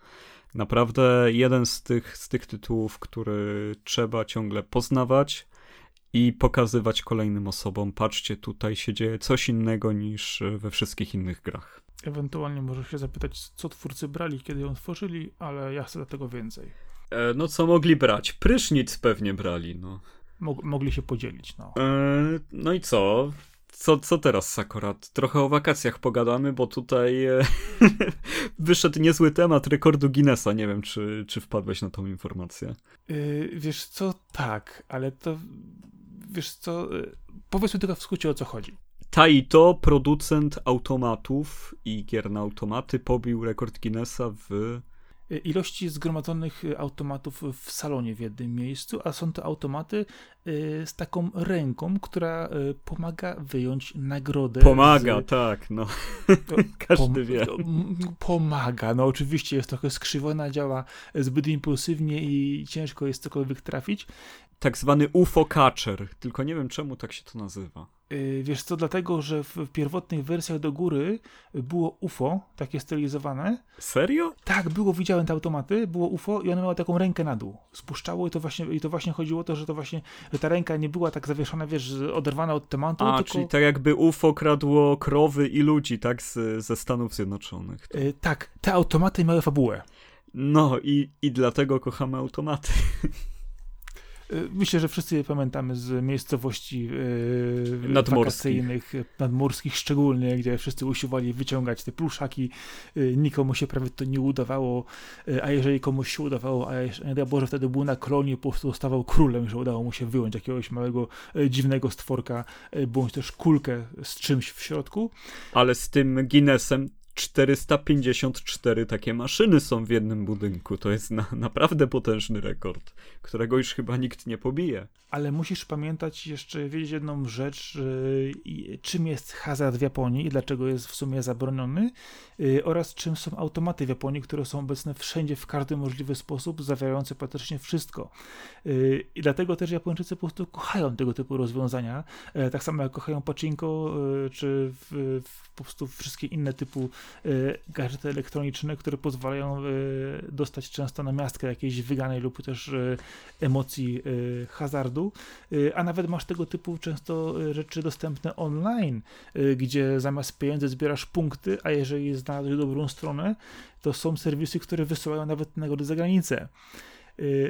naprawdę jeden z tych, z tych tytułów, który trzeba ciągle poznawać i pokazywać kolejnym osobom. Patrzcie, tutaj się dzieje coś innego niż we wszystkich innych grach. Ewentualnie możesz się zapytać, co twórcy brali, kiedy ją tworzyli, ale ja chcę tego więcej. E, no co mogli brać? Prysznic pewnie brali, no. Mog mogli się podzielić, no. E, no i co? Co, co teraz, Sakorat? Trochę o wakacjach pogadamy, bo tutaj e, wyszedł niezły temat rekordu Guinnessa. Nie wiem, czy, czy wpadłeś na tą informację. Yy, wiesz co, tak, ale to wiesz co, yy, powiedzmy tylko w skrócie o co chodzi. Taito, producent automatów i gier na automaty, pobił rekord Guinnessa w ilości zgromadzonych y, automatów w salonie w jednym miejscu, a są to automaty y, z taką ręką, która pomaga wyjąć nagrodę. Pomaga, z... tak, no. Każdy Pom wie. Pomaga, no oczywiście jest trochę skrzywiona, działa zbyt impulsywnie i ciężko jest cokolwiek trafić. Tak zwany UFO catcher, tylko nie wiem czemu tak się to nazywa. Y, wiesz co, dlatego, że w pierwotnych wersjach do góry było UFO, takie stylizowane. Serio? Tak, było, widziałem te automaty, było UFO i one miały taką rękę na dół. Spuszczało i to właśnie, i to właśnie chodziło o to, że to właśnie, że ta ręka nie była tak zawieszona, wiesz, oderwana od tematu. A, tylko... czyli tak jakby UFO kradło krowy i ludzi, tak, z, ze Stanów Zjednoczonych. Tak. Tak, te automaty miały fabułę. No i, i dlatego kochamy automaty. Y, myślę, że wszyscy je pamiętamy z miejscowości yy, nadmorskich. nadmorskich szczególnie, gdzie wszyscy usiłowali wyciągać te pluszaki. Yy, nikomu się prawie to nie udawało, yy, a jeżeli komuś się udawało, a jeszcze, nie Boże, wtedy był na kolonie, po prostu stawał królem, że udało mu się wyjąć jakiegoś małego, dziwnego stworka, bądź też kulkę z czymś w środku. Ale z tym Guinnessem 454 takie maszyny są w jednym budynku. To jest na, naprawdę potężny rekord, którego już chyba nikt nie pobije. Ale musisz pamiętać jeszcze, wiedzieć jedną rzecz, czym jest hazard w Japonii i dlaczego jest w sumie zabroniony, y, oraz czym są automaty w Japonii, które są obecne wszędzie, w każdy możliwy sposób, zawierające praktycznie wszystko. Y, I dlatego też Japończycy po prostu kochają tego typu rozwiązania, e, tak samo jak kochają pachinko, y, czy w, w po prostu wszystkie inne typu gadżety elektroniczne, które pozwalają y, dostać często na miastkę jakiejś wyganej lub też y, emocji hazardu, a nawet masz tego typu często rzeczy dostępne online, gdzie zamiast pieniędzy zbierasz punkty, a jeżeli znalazłeś dobrą stronę, to są serwisy, które wysyłają nawet nagody za granicę.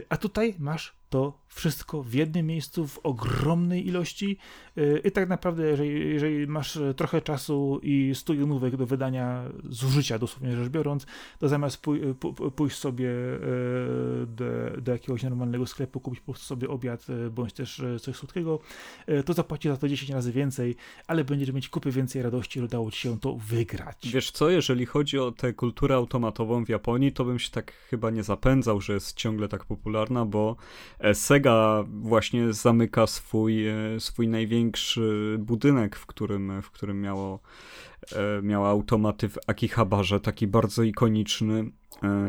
A tutaj masz to wszystko w jednym miejscu, w ogromnej ilości y, i tak naprawdę, jeżeli, jeżeli masz trochę czasu i studionówek do wydania zużycia, dosłownie rzecz biorąc, to zamiast pój, pójść sobie do, do, jakiegoś normalnego sklepu, kupić po prostu sobie obiad bądź też coś słodkiego, to zapłacisz za to 10 razy więcej, ale będziesz mieć kupy więcej radości, że udało ci się to wygrać. Wiesz co, jeżeli chodzi o tę kulturę automatową w Japonii, to bym się tak chyba nie zapędzał, że jest ciągle tak popularna, bo E, Właśnie zamyka swój, e, swój największy budynek, w którym, w którym miało, e, miała automaty w Akihabarze, taki bardzo ikoniczny.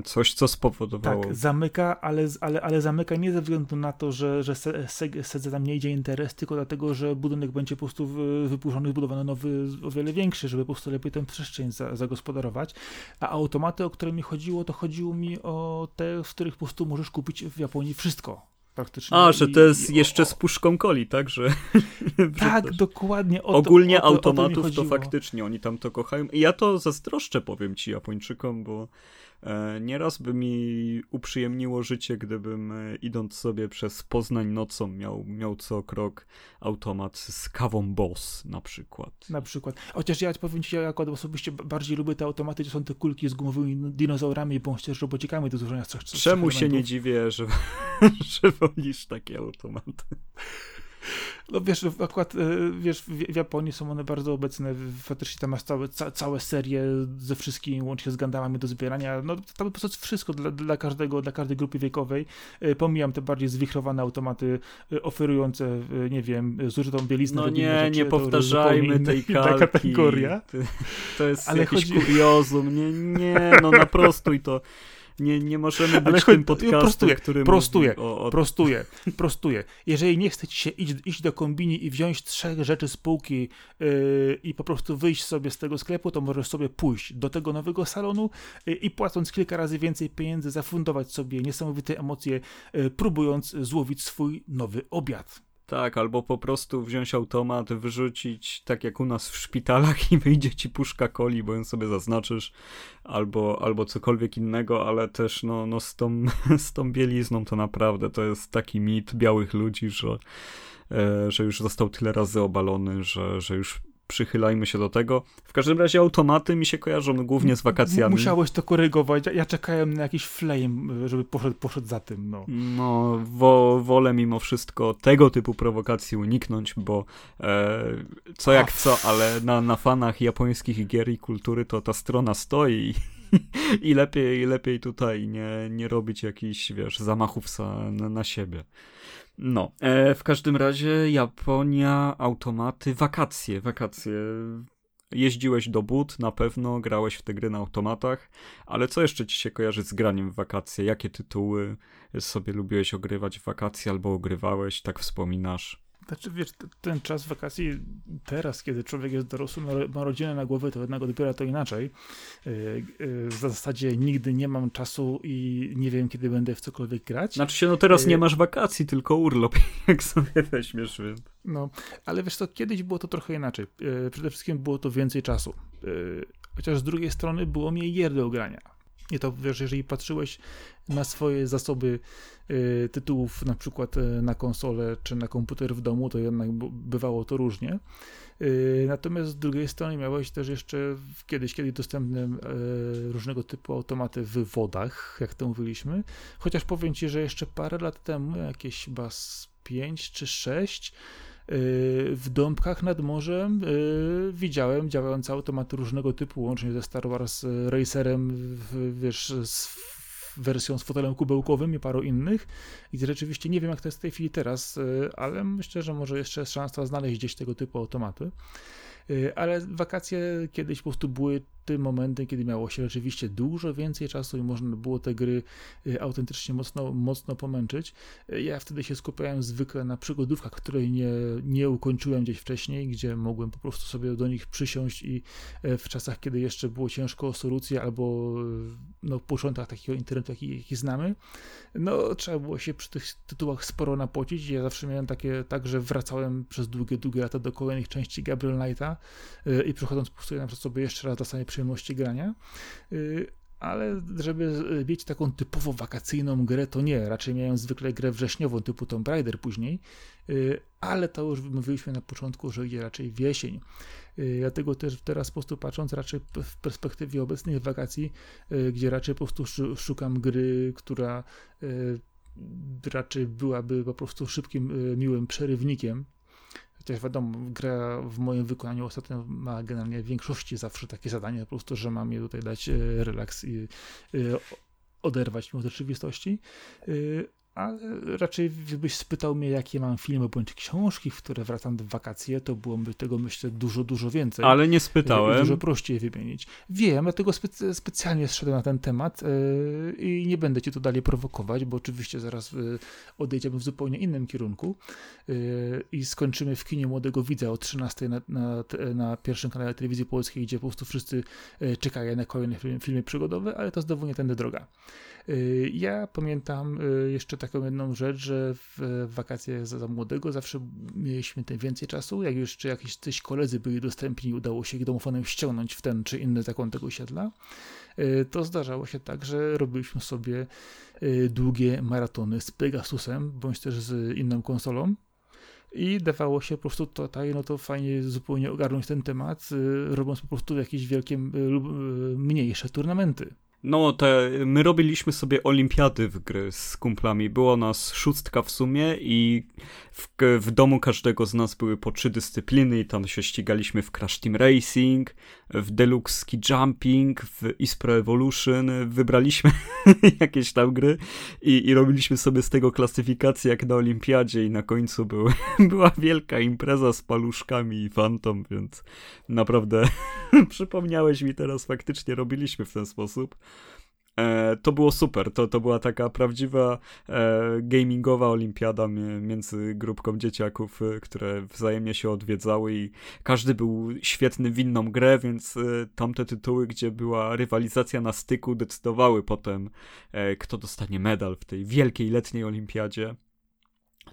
Coś, co spowodowało. Tak, zamyka, ale, ale, ale zamyka nie ze względu na to, że, że Sedze tam nie idzie interes, tylko dlatego, że budynek będzie po prostu wypuszczony, zbudowany nowy, o wiele większy, żeby po prostu lepiej tę przestrzeń za, zagospodarować. A automaty, o które mi chodziło, to chodziło mi o te, w których po prostu możesz kupić w Japonii wszystko praktycznie. A, że to jest i, jeszcze o, z puszką coli, tak? Że, tak, dokładnie. O to, Ogólnie o to, automatów to, to faktycznie oni tam to kochają. I ja to zazdroszczę, powiem ci, Japończykom, bo nieraz by mi uprzyjemniło życie, gdybym e, idąc sobie przez Poznań nocą miał, miał co krok automat z kawą Boss na przykład. Na przykład. Chociaż ja powiem ci, ja osobiście bardziej lubię te automaty, gdzie są te kulki z gumowymi dinozaurami bądź też robocikami do złożenia coś. Czemu się nie dziwię, że, że wolisz takie automaty? No wiesz, akurat e, wiesz, w Japonii są one bardzo obecne, faktycznie tam masz całe, ca, całe serie ze wszystkimi, łącznie z Gundamami do zbierania, no tam po prostu wszystko dla, dla każdego, dla każdej grupy wiekowej. E, pomijam te bardziej zwichrowane automaty e, oferujące, nie wiem, zużytą bieliznę. No nie, rzeczy, nie powtarzajmy tej kalki. kategoria. To jest Ale jakiś chodzi... kuriozum, nie, nie, no naprostuj to nie, nie możemy być Ale tym podcastem, prostuję, który prostuję, o, o... prostuję, prostuję. Jeżeli nie chcecie się iść, iść do kombini i wziąć trzech rzeczy z półki yy, i po prostu wyjść sobie z tego sklepu, to możesz sobie pójść do tego nowego salonu yy, i płacąc kilka razy więcej pieniędzy zafundować sobie niesamowite emocje, yy, próbując złowić swój nowy obiad. Tak, albo po prostu wziąć automat, wyrzucić, tak jak u nas w szpitalach i wyjdzie ci puszka coli, bo ją sobie zaznaczysz, albo, albo cokolwiek innego, ale też no, no z, tą, z tą bielizną to naprawdę to jest taki mit białych ludzi, że, e, że już został tyle razy obalony, że, że już przychylajmy się do tego. W każdym razie automaty mi się kojarzą głównie z wakacjami. Musiałeś to korygować. Ja czekałem na jakiś flame, żeby poszedł, poszedł za tym. No, no wo, wolę mimo wszystko tego typu prowokacji uniknąć, bo e, co jak co, ale na, na fanach japońskich gier i kultury to ta strona stoi i lepiej, lepiej tutaj nie, nie robić jakichś, wiesz, zamachów na, na siebie. No, e, w każdym razie Japonia, automaty, wakacje, wakacje. Jeździłeś do but, na pewno grałeś w te gry na automatach, ale co jeszcze ci się kojarzy z graniem w wakacje? Jakie tytuły sobie lubiłeś ogrywać w wakacje albo ogrywałeś, tak wspominasz? Znaczy, wiesz, ten czas wakacji teraz, kiedy człowiek jest dorosły, ma rodzinę na głowie, to jednak odbiera to inaczej. Y, y, w zasadzie nigdy nie mam czasu i nie wiem, kiedy będę w cokolwiek grać. Znaczy się, no teraz nie masz wakacji, tylko urlop, jak sobie weźmiesz, więc... No, ale wiesz co, kiedyś było to trochę inaczej. Przede wszystkim było to więcej czasu. Chociaż z drugiej strony było mniej gier do grania i to wiesz, jeżeli patrzyłeś na swoje zasoby y, tytułów, na przykład y, na konsolę czy na komputer w domu, to jednak bywało to różnie. Y, natomiast z drugiej strony miałeś też jeszcze kiedyś, kiedy dostępne y, różnego typu automaty w wodach, jak to mówiliśmy. Chociaż powiem ci, że jeszcze parę lat temu, jakieś chyba 5 czy 6, w Dąbkach nad morzem y, widziałem działające automaty różnego typu, łącznie ze Star Wars Racerem, wiesz, z wersją z fotelem kubełkowym i paru innych, gdzie rzeczywiście nie wiem, jak to jest w tej chwili teraz, y, ale myślę, że może jeszcze jest szansa znaleźć gdzieś tego typu automaty. Y, ale wakacje kiedyś po prostu były tym momentem, kiedy miało się rzeczywiście dużo więcej czasu i można było te gry y, autentycznie mocno, mocno pomęczyć. Y, ja wtedy się skupiałem zwykle na przygodówkach, której nie, nie ukończyłem gdzieś wcześniej, gdzie mogłem po prostu sobie do nich przysiąść i w czasach, kiedy jeszcze było ciężko o solucję albo no, początkach takiego internetu, jaki, jaki znamy, no trzeba było się przy tych tytułach sporo napocić. Ja zawsze miałem takie, tak, że wracałem przez długie, długie lata do kolejnych części Gabriel Knighta i przechodząc po prostu na sobie jeszcze raz dostanie przyjemności grania ale żeby mieć taką typowo wakacyjną grę, to nie. Raczej miałem zwykle grę wrześniową typu Tomb Raider później, ale to już mówiliśmy na początku, że idzie raczej w jesień. Dlatego też teraz po prostu patrząc raczej w perspektywie obecnych wakacji, gdzie raczej po prostu szukam gry, która raczej byłaby po prostu szybkim, miłym przerywnikiem Chociaż wiadomo, gra w moim wykonaniu ostatnio ma generalnie w większości zawsze takie zadanie, po prostu, że mam je tutaj dać e, relaks i e, oderwać mnie od rzeczywistości. Ale raczej gdybyś spytał mnie, jakie mam filmy bądź książki, w które wracam w wakacje, to byłoby tego myślę dużo, dużo więcej. Ale nie spytałem. Dużo prościej wymienić. Wiem, dlatego specy specjalnie zszedłem na ten temat yy, i nie będę cię tu dalej prowokować, bo oczywiście zaraz yy, odejdziemy w zupełnie innym kierunku yy, i skończymy w kinie Młodego Widza o 13 na, na, na, pierwszym kanale telewizji polskiej, gdzie po prostu wszyscy czekają na kolejne filmy, filmy przygodowe, ale to znowu nie tędy droga. Y, ja pamiętam y, jeszcze taką jedną rzecz, że w wakacje za młodego zawsze mieliśmy tym więcej czasu. Jak jeszcze jakieś coś koledzy byli dostępni, udało się ich domofonem ściągnąć w ten czy inny zakon tego osiedla, y, to zdarzało się tak, że robiliśmy sobie długie maratony z Pegasusem, bądź też z inną konsolą. I dawało się po prostu tutaj, no to fajnie zupełnie ogarnąć ten temat, robiąc po prostu jakieś wielkie lub mniejsze turnamenty. No, te, my robiliśmy sobie olimpiady w gry z kumplami. Było nas szóstka w sumie i w, w domu każdego z nas były po trzy dyscypliny i tam się ścigaliśmy w Crash Team Racing, w Deluxe Ski Jumping, w Ispro Evolution. Wybraliśmy jakieś tam gry i, i robiliśmy sobie z tego klasyfikację jak na olimpiadzie i na końcu był, była wielka impreza z paluszkami i fantom, więc naprawdę przypomniałeś mi teraz, faktycznie robiliśmy w ten sposób. E, to było super. To, to była taka prawdziwa e, gamingowa olimpiada między grupką dzieciaków, e, które wzajemnie się odwiedzały i każdy był świetny w inną grę, więc e, tamte tytuły, gdzie była rywalizacja na styku, decydowały potem, e, kto dostanie medal w tej wielkiej letniej olimpiadzie.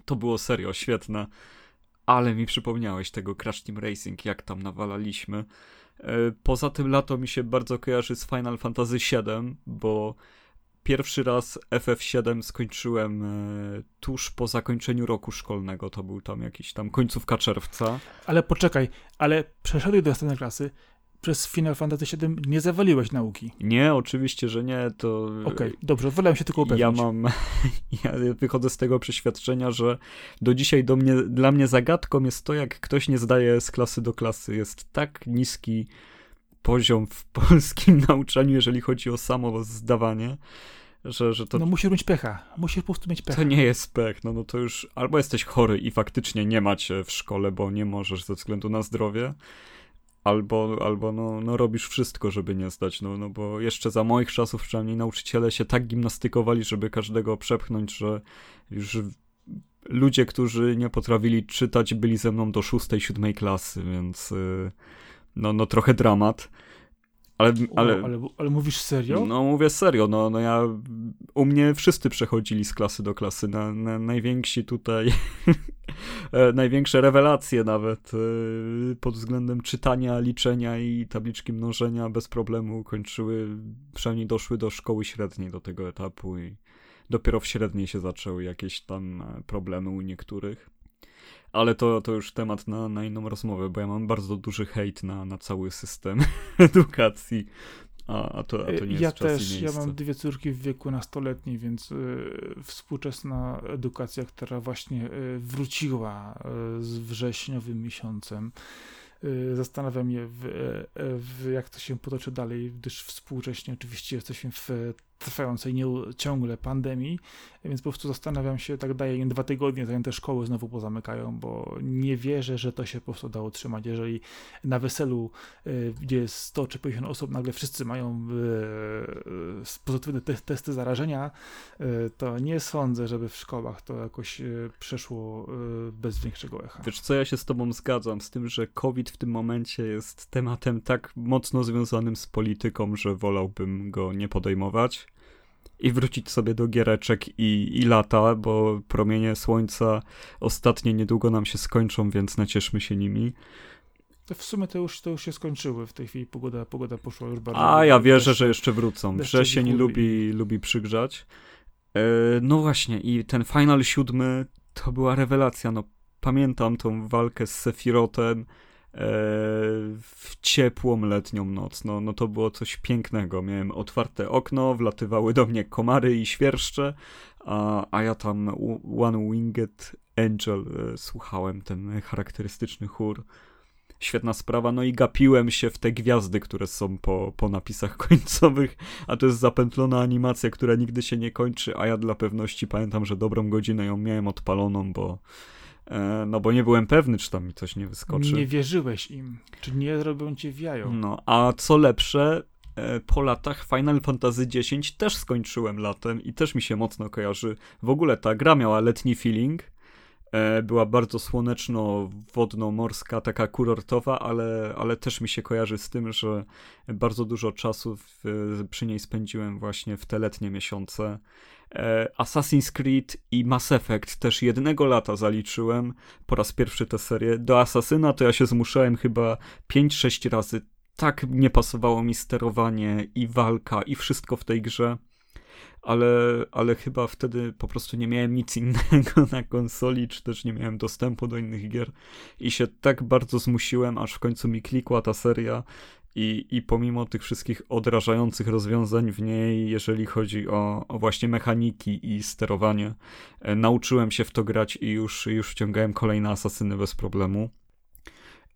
To było serio świetne. Ale mi przypomniałeś tego Crash Team Racing, jak tam nawalaliśmy. E, poza tym lato mi się bardzo kojarzy z Final Fantasy VII, bo pierwszy raz FF7 skończyłem e, tuż po zakończeniu roku szkolnego. To był tam jakiś tam końcówka czerwca. Ale poczekaj, ale przeszedłeś do następnej klasy przez Final Fantasy VII nie zawaliłeś nauki. Nie, oczywiście, że nie, to... Okej, okay, dobrze, wolałem się tylko upewnić. Ja mam, ja wychodzę z tego przeświadczenia, że do dzisiaj do mnie, dla mnie zagadką jest to, jak ktoś nie zdaje z klasy do klasy. Jest tak niski poziom w polskim nauczaniu, jeżeli chodzi o samo zdawanie, że, że to... No musisz mieć pecha, musisz po prostu mieć pecha. To nie jest pech, no, no to już albo jesteś chory i faktycznie nie macie w szkole, bo nie możesz ze względu na zdrowie, albo, albo no, no robisz wszystko, żeby nie zdać, no, no bo jeszcze za moich czasów przynajmniej nauczyciele się tak gimnastykowali, żeby każdego przepchnąć, że już ludzie, którzy nie potrafili czytać, byli ze mną do szóstej, siódmej klasy, więc y, no, no trochę dramat. Ale, ale, ale, ale, mówisz serio? No mówię serio, no, no ja, u mnie wszyscy przechodzili z klasy do klasy, na, na najwięksi tutaj, e, największe rewelacje nawet e, pod względem czytania, liczenia i tabliczki mnożenia bez problemu kończyły, przynajmniej doszły do szkoły średniej do tego etapu i dopiero w średniej się zaczęły jakieś tam e, problemy u niektórych. Ale to, to już temat na, na inną rozmowę, bo ja mam bardzo duży hejt na, na cały system edukacji. A, a, to, a to nie ja jest czas też, ja mam dwie córki w wieku nastoletnim, więc y, współczesna edukacja, która właśnie y, wróciła y, z wrześniowym miesiącem, y, zastanawiam się, w, y, w, jak to się potoczy dalej, gdyż współcześnie oczywiście jesteśmy w trwającej nie, ciągle pandemii, więc po prostu zastanawiam się, tak daje im dwa tygodnie, zanim te szkoły znowu pozamykają, bo nie wierzę, że to się po prostu dało utrzymać. Jeżeli na weselu, y, gdzie jest 100 czy 50 osób, nagle wszyscy mają y, pozytywne te testy zarażenia, y, to nie sądzę, żeby w szkołach to jakoś przeszło bez większego echa. Wiesz co, ja się z tobą zgadzam, z tym, że COVID w tym momencie jest tematem tak mocno związanym z polityką, że wolałbym go nie podejmować i wrócić sobie do giereczek i, i lata, bo promienie słońca ostatnie niedługo nam się skończą, więc nacieszmy się nimi. To w sumie to już, to już się skończyły w tej chwili, pogoda, pogoda poszła już bardzo... A, ja wierzę, że jeszcze wrócą. Wrzesień lubi, lubi przygrzać. E, no właśnie, i ten Final 7 to była rewelacja, no pamiętam tą walkę z Sephirotem, w ciepłą letnią noc. No, no to było coś pięknego. Miałem otwarte okno, wlatywały do mnie komary i świerszcze, a, a ja tam One Winged Angel e, słuchałem, ten charakterystyczny chór. Świetna sprawa, no i gapiłem się w te gwiazdy, które są po, po napisach końcowych, a to jest zapętlona animacja, która nigdy się nie kończy, a ja dla pewności pamiętam, że dobrą godzinę ją miałem odpaloną, bo E, no bo nie byłem pewny, czy tam mi coś nie wyskoczy. Nie wierzyłeś im, czy nie robią cię wiają. No, a co lepsze, e, po latach Final Fantasy X też skończyłem latem i też mi się mocno kojarzy. W ogóle ta gra miała letni feeling, e, była bardzo słoneczno-wodno-morska, taka kurortowa, ale, ale też mi się kojarzy z tym, że bardzo dużo czasu w, przy niej spędziłem właśnie w te letnie miesiące. E, Assassin's Creed i Mass Effect też jednego lata zaliczyłem po raz pierwszy tę serię. Do Asasyna to ja się zmuszałem chyba 5-6 razy. Tak nie pasowało mi sterowanie i walka i wszystko w tej grze. Ale, ale chyba wtedy po prostu nie miałem nic innego na konsoli, czy też nie miałem dostępu do innych gier i się tak bardzo zmusiłem, aż w końcu mi klikła ta seria i, I pomimo tych wszystkich odrażających rozwiązań w niej, jeżeli chodzi o, o właśnie mechaniki i sterowanie, e, nauczyłem się w to grać i już, już wciągałem kolejne asasyny bez problemu.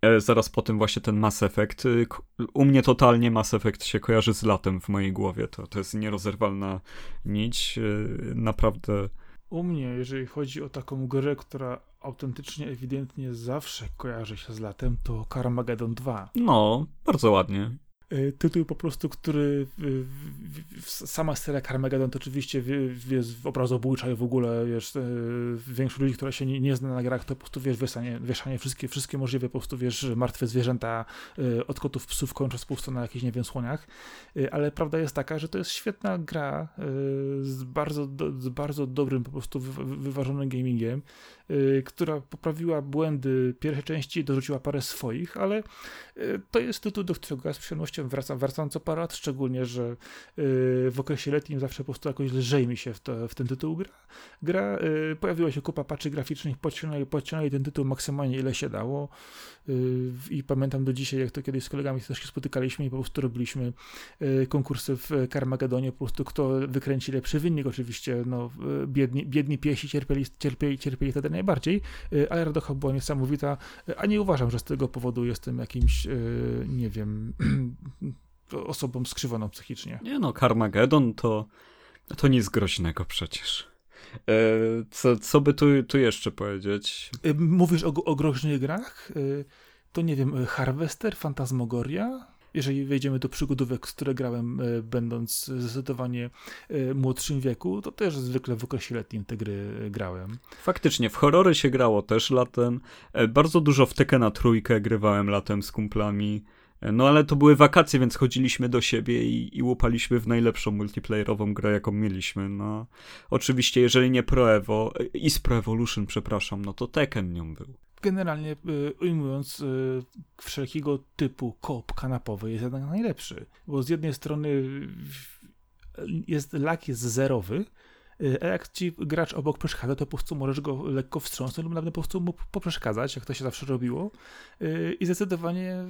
E, zaraz po tym właśnie ten Mass Effect. Y, u mnie totalnie Mass Effect się kojarzy z latem w mojej głowie. To, to jest nierozerwalna nić. Y, naprawdę u mnie, jeżeli chodzi o taką grę, która autentycznie, ewidentnie zawsze kojarzy się z latem, to Carmageddon 2. No, bardzo ładnie. E, tytuł po prostu, który sama seria Carmageddon to oczywiście jest obrazobójcza i w ogóle wiesz, e, większość ludzi, która się nie, nie zna na grach, to po prostu wiesz, wieszanie, wieszanie wszystkie, wszystkie możliwe po prostu wiesz, martwe zwierzęta e, od kotów, psów kończąc po prostu na jakichś, nie wiem, słoniach, ale prawda jest taka, że to jest świetna gra z bardzo, z bardzo dobrym po prostu wyważonym gamingiem, która poprawiła błędy pierwszej części, dorzuciła parę swoich, ale to jest tytuł, do którego ja z przyjemnością wracam, wracam co parę lat, szczególnie, że yy, w okresie letnim zawsze po prostu jakoś lżej mi się w, to, w ten tytuł gra. gra pojawiła się kupa patchy graficznych, podciągnęli, podciągnęli ten tytuł maksymalnie ile się dało. I pamiętam do dzisiaj, jak to kiedyś z kolegami też się spotykaliśmy i po prostu robiliśmy konkursy w Carmagedonie, po prostu kto wykręci lepszy wynik, oczywiście no, biedni, biedni piesi cierpieli, cierpieli, cierpieli wtedy najbardziej, yy, ale radocha była niesamowita, a nie uważam, że z tego powodu jestem jakimś, nie wiem, osobą skrzywoną psychicznie. Nie no, Carmageddon to, to nic groźnego przecież. E, co, co by tu, tu jeszcze powiedzieć? Mówisz o, o groźnych grach? To nie wiem, Harvester, Fantasmogoria? Jeżeli wejdziemy do przygodówek, które grałem, e, będąc zdecydowanie e, młodszym wieku, to też zwykle w okresie letnim te gry grałem. Faktycznie, w horrory się grało też latem. Bardzo dużo w Tekena trójkę grywałem latem z kumplami. No ale to były wakacje, więc chodziliśmy do siebie i, i łupaliśmy w najlepszą multiplayerową grę, jaką mieliśmy. No, oczywiście, jeżeli nie Pro Evo, i z Pro Evolution, przepraszam, no to Tekken nią był. Generalnie y, ujmując, y, wszelkiego typu kop kanapowy jest jednak najlepszy, bo z jednej strony jest lak jest zerowy, a jak ci gracz obok przeszkadza, to po prostu możesz go lekko wstrząsnąć lub nawet po prostu mu poprzeszkadzać, jak to się zawsze robiło. Y, I zdecydowanie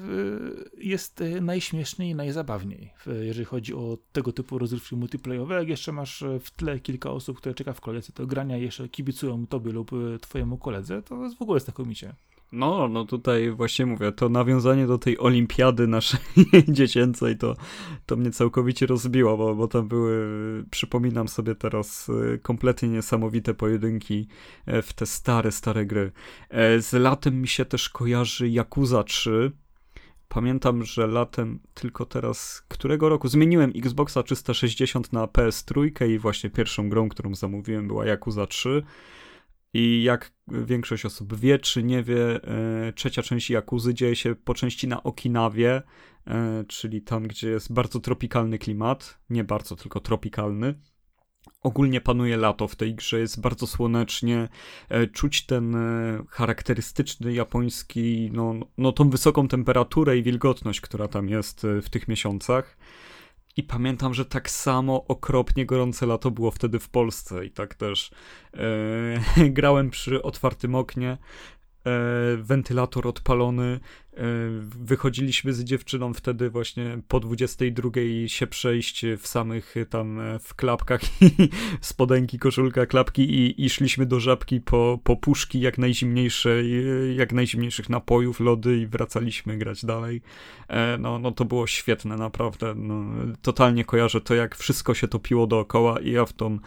y, jest najśmieszniej i najzabawniej, jeżeli chodzi o tego typu rozrywki multiplayerowe. Jak jeszcze masz w tle kilka osób, które czeka w kolejce do grania, jeszcze kibicują tobie lub twojemu koledze, to w ogóle jest znakomicie. No, no tutaj właśnie mówię, to nawiązanie do tej olimpiady naszej dziecięcej to, to mnie całkowicie rozbiło, bo, bo tam były, przypominam sobie teraz, y, kompletnie niesamowite pojedynki e, w te stare, stare gry. E, z latem mi się też kojarzy Yakuza 3, Pamiętam, że latem, tylko teraz, którego roku zmieniłem Xboxa 360 na PS3 i właśnie pierwszą grą, którą zamówiłem była Yakuza 3. I jak większość osób wie, czy nie wie, e, trzecia część Jakuzy dzieje się po części na Okinawie, e, czyli tam, gdzie jest bardzo tropikalny klimat. Nie bardzo, tylko tropikalny. Ogólnie panuje lato w tej grze, jest bardzo słonecznie, e, czuć ten charakterystyczny japoński, no, no tą wysoką temperaturę i wilgotność, która tam jest w tych miesiącach. I pamiętam, że tak samo okropnie gorące lato było wtedy w Polsce. I tak też e, grałem przy otwartym oknie, e, wentylator odpalony, wychodziliśmy z dziewczyną wtedy właśnie po 22 się przejść w samych e, tam e, w klapkach i spodenki, koszulka, klapki i, i szliśmy do żabki po, po puszki jak najzimniejsze, jak najzimniejszych napojów, lody i wracaliśmy grać dalej. No, no to było świetne, naprawdę. No, totalnie kojarzę to, jak wszystko się topiło dookoła i ja w tą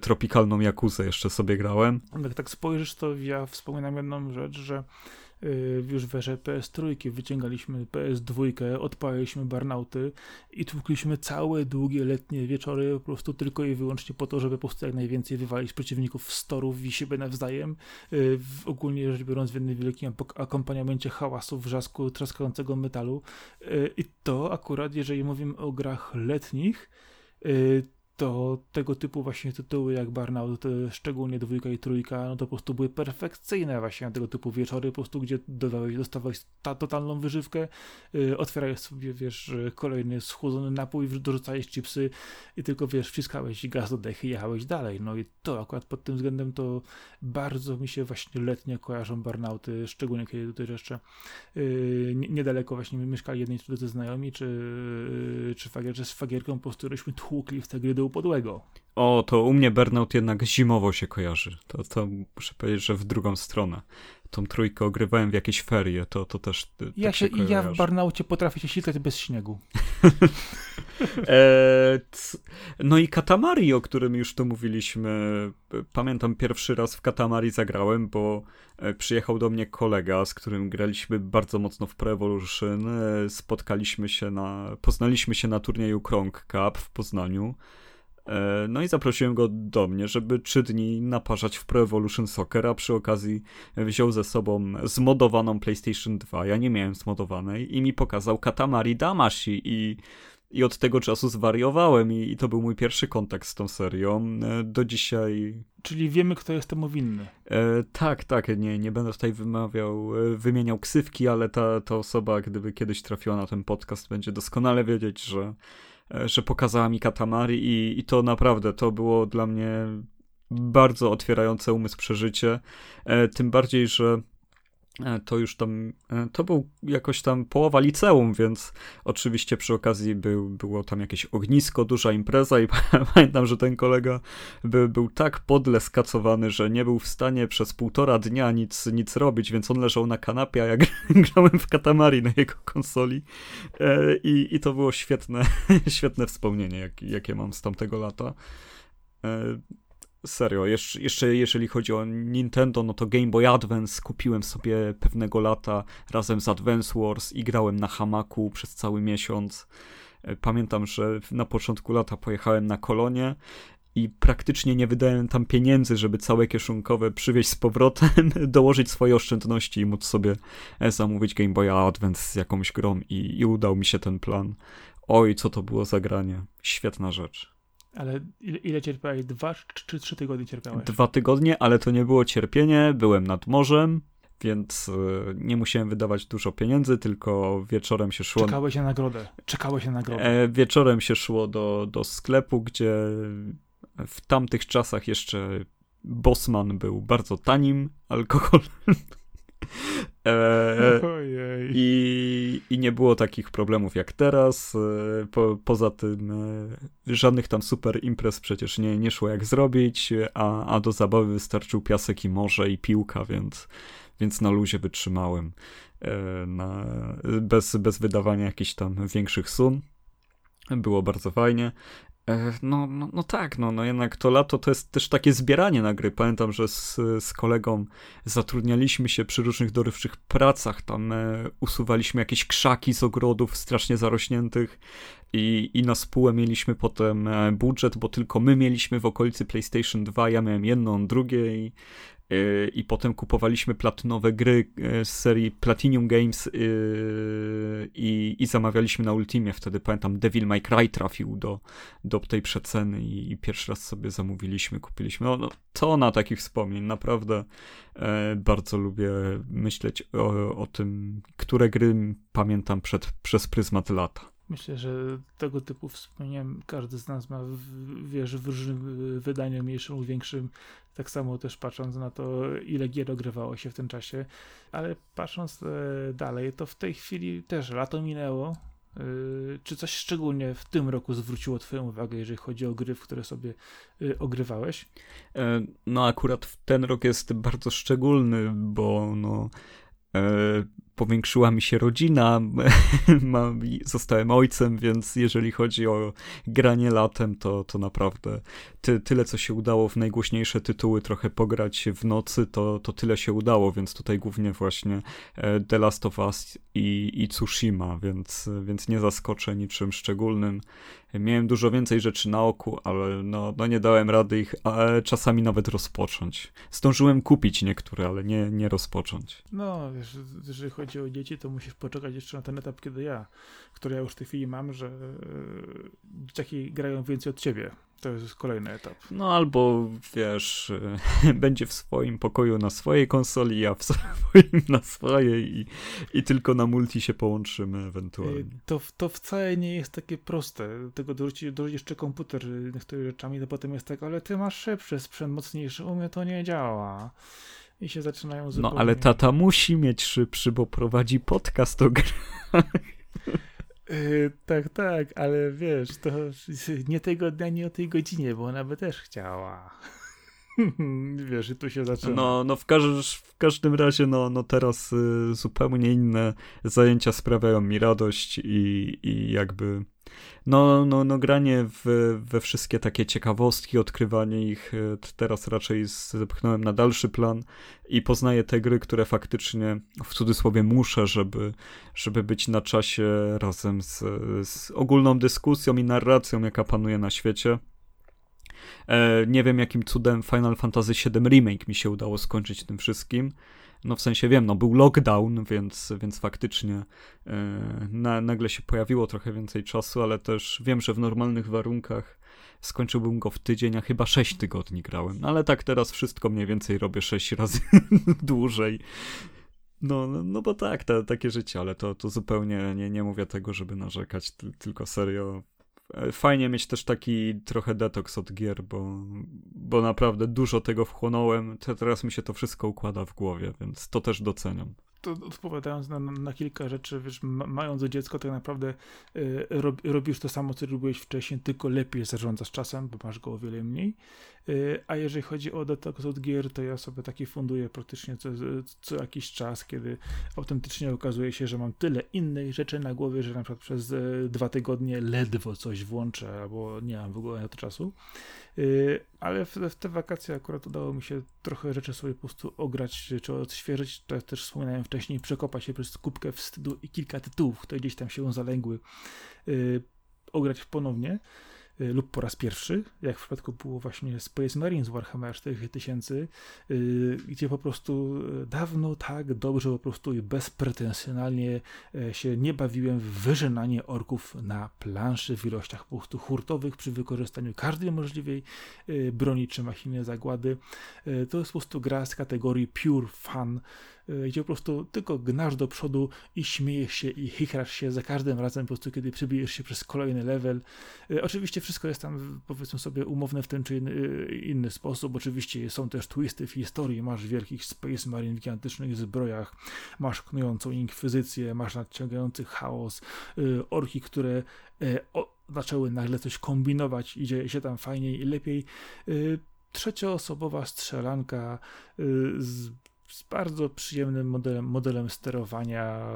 tropikalną jakuzę jeszcze sobie grałem. Jak tak spojrzysz, to ja wspominam jedną rzecz, że Y, już w erze PS3 wyciągaliśmy PS2, odpaliliśmy barnauty i tłukliśmy całe długie letnie wieczory po prostu tylko i wyłącznie po to, żeby po prostu jak najwięcej wywalić przeciwników z torów i siebie nawzajem. Y, ogólnie rzecz biorąc w jednym wielkim akompaniamencie hałasu, wrzasku, trzaskającego metalu. Y, I to akurat, jeżeli mówimy o grach letnich, to tego typu właśnie tytuły jak Burnout, szczególnie dwójka i trójka, no to po prostu były perfekcyjne właśnie na tego typu wieczory, po prostu gdzie dodawałeś, dostawałeś ta, totalną wyżywkę, yy, otwierałeś sobie, wiesz, kolejny schłodzony napój, dorzucałeś chipsy i tylko, wiesz, wciskałeś gaz do dechy i jechałeś dalej. No i to akurat pod tym względem to bardzo mi się właśnie letnie kojarzą Burnouty, szczególnie kiedy tutaj jeszcze yy, niedaleko właśnie mieszkali jedni czy drudzy znajomi, czy, yy, czy, fagier, z fagierką po prostu tłukli w te gry do podłego. O, to u mnie Burnout jednak zimowo się kojarzy. To, to muszę powiedzieć, że w drugą stronę. Tą trójkę ogrywałem w jakieś ferie, to, to też tak ja, się, się ja w Burnoutie potrafię się sikać bez śniegu. e, no i Katamari, o którym już tu mówiliśmy. Pamiętam pierwszy raz w Katamari zagrałem, bo e, przyjechał do mnie kolega, z którym graliśmy bardzo mocno w Pro Evolution. E, spotkaliśmy się na, poznaliśmy się na turnieju Krong Cup w Poznaniu. E, no i zaprosiłem go do mnie, żeby trzy dni naparzać w Pro Evolution Soccer, a przy okazji wziął ze sobą zmodowaną PlayStation 2. Ja nie miałem zmodowanej i mi pokazał Katamari Damashi i i od tego czasu zwariowałem i, i, to był mój pierwszy kontakt z tą serią. E, do dzisiaj. Czyli wiemy, kto jest temu winny. E, tak, tak. Nie, nie będę tutaj wymawiał, e, wymieniał ksywki, ale ta, ta osoba, gdyby kiedyś trafiła na ten podcast, będzie doskonale wiedzieć, że, że pokazała mi Katamari i, i to naprawdę, to było dla mnie bardzo otwierające umysł przeżycie, e, tym bardziej, że e, to już tam, to był jakoś tam połowa liceum, więc oczywiście przy okazji był, było tam jakieś ognisko, duża impreza i pamiętam, że ten kolega by, był tak podle skacowany, że nie był w stanie przez półtora dnia nic, nic robić, więc on leżał na kanapie, a ja grałem w Katamari na jego konsoli. I, i to było świetne, świetne wspomnienie, jak, jakie mam z tamtego lata serio, jeszcze, jeżeli chodzi o Nintendo, no to Game Boy Advance kupiłem sobie pewnego lata razem z Advance Wars i grałem na hamaku przez cały miesiąc. E, pamiętam, że na początku lata pojechałem na kolonie i praktycznie nie wydałem tam pieniędzy, żeby całe kieszonkowe przywieźć z powrotem, dołożyć swoje oszczędności i móc sobie e, zamówić Game Boy Advance z jakąś grą i, i udał mi się ten plan. Oj, co to było za granie. Świetna rzecz. Ale ile, ile cierpiałeś? Dwa czy trzy tygodnie cierpiałeś? Dwa tygodnie, ale to nie było cierpienie. Byłem nad morzem, więc e, nie musiałem wydawać dużo pieniędzy, tylko wieczorem się szło. Czekałeś na nagrodę. Czekałeś na nagrodę. E, wieczorem się szło do, do sklepu, gdzie w tamtych czasach jeszcze Bosman był bardzo tanim alkoholem. E, i, I nie było takich problemów jak teraz. E, po, poza tym e, żadnych tam super imprez przecież nie, nie szło jak zrobić, a, a do zabawy wystarczył piasek i morze i piłka, więc, więc na luzie wytrzymałem e, na, bez, bez wydawania jakichś tam większych sum. Było bardzo fajnie. E, no, no, no tak, no, no jednak to lato to jest też takie zbieranie na gry. Pamiętam, że z, z kolegą zatrudnialiśmy się przy różnych dorywczych pracach, tam e, usuwaliśmy jakieś krzaki z ogrodów strasznie zarośniętych i, i na spółę mieliśmy potem e, budżet, bo tylko my mieliśmy w okolicy PlayStation 2, ja miałem jedną, drugie i i potem kupowaliśmy platynowe gry yy, z serii Platinum Games yy, i, i zamawialiśmy na Ultimie. Wtedy pamiętam Devil May Cry trafił do, do tej przeceny i, i pierwszy raz sobie zamówiliśmy, kupiliśmy. No, no to na takich wspomnień. Naprawdę bardzo lubię myśleć o, o tym, które gry pamiętam przed, przez pryzmat lata. Myślę, że tego typu wspomnienia każdy z nas ma, wiesz, w różnym wydaniu, mniejszym lub większym, tak samo też patrząc na to, ile gier ogrywało się w tym czasie, ale patrząc e, dalej, to w tej chwili też lato minęło. E, czy coś szczególnie w tym roku zwróciło Twoją uwagę, jeżeli chodzi o gry, w które sobie e, ogrywałeś? No, akurat ten rok jest bardzo szczególny, bo no, powiększyła mi się rodzina, mam, zostałem ojcem, więc jeżeli chodzi o granie latem, to, to naprawdę ty, tyle, co się udało w najgłośniejsze tytuły trochę pograć w nocy, to, to tyle się udało, więc tutaj głównie właśnie e, The Last of Us i, i Tsushima, więc, więc nie zaskoczę niczym szczególnym. Miałem dużo więcej rzeczy na oku, ale no, no nie dałem rady ich a czasami nawet rozpocząć. Zdążyłem kupić niektóre, ale nie, nie rozpocząć. No, wiesz, jeżeli chodzi o dzieci, to musisz poczekać jeszcze na ten etap, kiedy ja, który ja już w tej chwili mam, że e, dzieciaki grają więcej od ciebie. To jest kolejny etap. No albo wiesz, będzie w swoim pokoju na swojej konsoli, a w swoim na swojej i, i tylko na multi się połączymy ewentualnie. To, to wcale nie jest takie proste. Tego dorzucić, dorzucić jeszcze komputer niektórymi rzeczami, to potem jest tak, ale ty masz szybszy sprzęt, mocniejszy, u mnie to nie działa. I się zaczynają zupełnie... No ale tata musi mieć szybszy, bo prowadzi podcast o grach. Yy, tak, tak, ale wiesz, to nie tego dnia, nie o tej godzinie, bo ona by też chciała. wiesz, i tu się zaczyna. No, no w, każ w każdym razie, no, no teraz y, zupełnie inne zajęcia sprawiają mi radość i, i jakby no, no, no granie w, we wszystkie takie ciekawostki, odkrywanie ich e, teraz raczej zepchnąłem na dalszy plan i poznaję te gry, które faktycznie w cudzysłowie muszę, żeby, żeby być na czasie razem z, z ogólną dyskusją i narracją, jaka panuje na świecie. E, nie wiem, jakim cudem Final Fantasy VII Remake mi się udało skończyć tym wszystkim. No w sensie wiem, no był lockdown, więc, więc faktycznie yy, na, nagle się pojawiło trochę więcej czasu, ale też wiem, że w normalnych warunkach skończyłbym go w tydzień, a chyba 6 tygodni grałem. No ale tak teraz wszystko mniej więcej robię 6 razy dłużej. No, no, no bo tak, te, takie życie, ale to, to zupełnie nie, nie mówię tego, żeby narzekać, tylko serio E, fajnie mieć też taki trochę detoks od gier, bo, bo naprawdę dużo tego wchłonąłem. Teraz mi się to wszystko układa w głowie, więc to też doceniam to odpowiadając na, na, kilka rzeczy, wiesz, mając dziecko, tak naprawdę y, rob, robisz to samo, co robiłeś wcześniej, tylko lepiej zarządzasz czasem, bo masz go o wiele mniej. Y, a jeżeli chodzi o detoks od gier, to ja sobie taki funduję praktycznie co, co jakiś czas, kiedy autentycznie okazuje się, że mam tyle innych rzeczy na głowie, że na przykład przez y, dwa tygodnie ledwo coś włączę, albo nie mam w ogóle na to czasu. ale w, w, te wakacje akurat udało mi się trochę rzeczy sobie po prostu ograć, czy odświeżyć. To też wspominałem wcześniej, przekopać się przez kubkę wstydu i kilka tytułów, które gdzieś tam się zalęgły, yy, ograć ponownie. Y, lub po raz pierwszy, jak w przypadku było właśnie Space Marines Warhammer 4000, y, gdzie po prostu y, dawno tak dobrze po prostu i bezpretensjonalnie się nie bawiłem w wyżynanie orków na planszy w ilościach po prostu hurtowych przy wykorzystaniu każdej możliwej broni czy machiny zagłady. To jest po prostu gra z kategorii pure fun, gdzie po prostu tylko gnasz do przodu i śmiejesz się i chichrasz się za każdym razem, po prostu kiedy przebijesz się przez kolejny level. E, oczywiście wszystko jest tam, powiedzmy sobie, umowne w ten czy inny, e, inny sposób. Oczywiście są też twisty w historii. Masz wielkich Space Marine w gigantycznych zbrojach, masz knującą inkwizycję, masz nadciągający chaos, orki, które zaczęły nagle coś kombinować, idzie się tam fajniej i lepiej trzecioosobowa strzelanka z z bardzo przyjemnym modelem, modelem sterowania, e,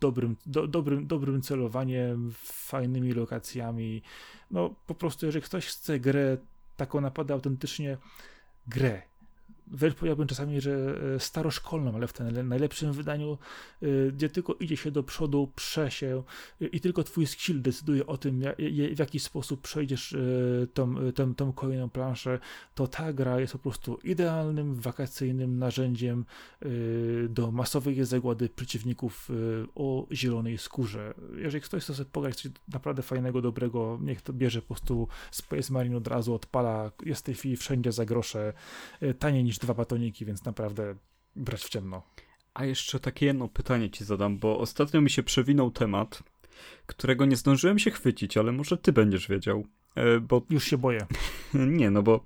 dobrym, do, dobrym, dobrym celowaniem, fajnymi lokacjami. No po prostu, jeżeli ktoś chce grę taką naprawdę autentycznie grę, wręcz powiedziałbym czasami, że e, staroszkolną, ale w tym najlepszym wydaniu, e, gdzie tylko idzie się do przodu, prze się e, i tylko twój skill decyduje o tym, w jaki sposób przejdziesz tą, tą, tą kolejną planszę, to ta gra jest po prostu idealnym, wakacyjnym narzędziem do masowej zagłady przeciwników o zielonej skórze. Jeżeli ktoś chce sobie pograć coś naprawdę fajnego, dobrego, niech to bierze po prostu Space Marine od razu, odpala, jest w tej chwili wszędzie za grosze, taniej niż niż dwa batoniki, więc naprawdę brać w ciemno. A jeszcze takie jedno pytanie ci zadam, bo ostatnio mi się przewinął temat, którego nie zdążyłem się chwycić, ale może ty będziesz wiedział. E, bo... Już się boję. nie, no bo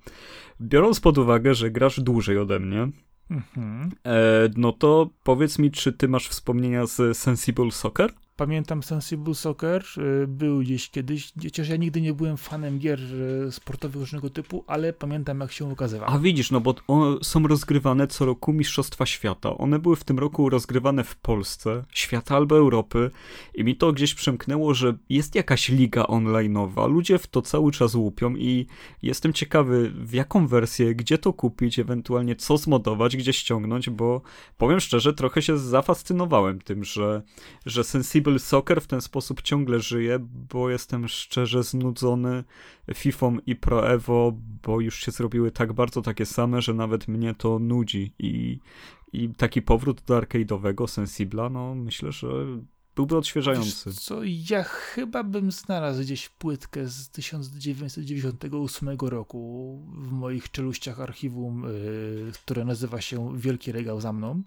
biorąc pod uwagę, że grasz dłużej ode mnie, mhm. e, no to powiedz mi, czy ty masz wspomnienia z Sensible Soccer? Pamiętam Sensible Soccer, y, był gdzieś kiedyś, chociaż ja nigdy nie byłem fanem gier y, sportowych różnego typu, ale pamiętam jak się ukazywał. A widzisz, no bo są rozgrywane co roku Mistrzostwa Świata. One były w tym roku rozgrywane w Polsce, świata albo Europy i mi to gdzieś przemknęło, że jest jakaś liga online'owa. Ludzie w to cały czas łupią i jestem ciekawy w jaką wersję, gdzie to kupić, ewentualnie co zmodować, gdzie ściągnąć, bo powiem szczerze, trochę się zafascynowałem tym, że, że Sensible Soccer w ten sposób ciągle żyje, bo jestem szczerze znudzony FIFA i Pro Evo, bo już się zrobiły tak bardzo takie same, że nawet mnie to nudzi i, i taki powrót do arcade'owego Sensibla, no myślę, że byłby odświeżający. Wiesz co, ja chyba bym znalazł gdzieś płytkę z 1998 roku w moich czeluściach archiwum, yy, które nazywa się Wielki Regał za mną.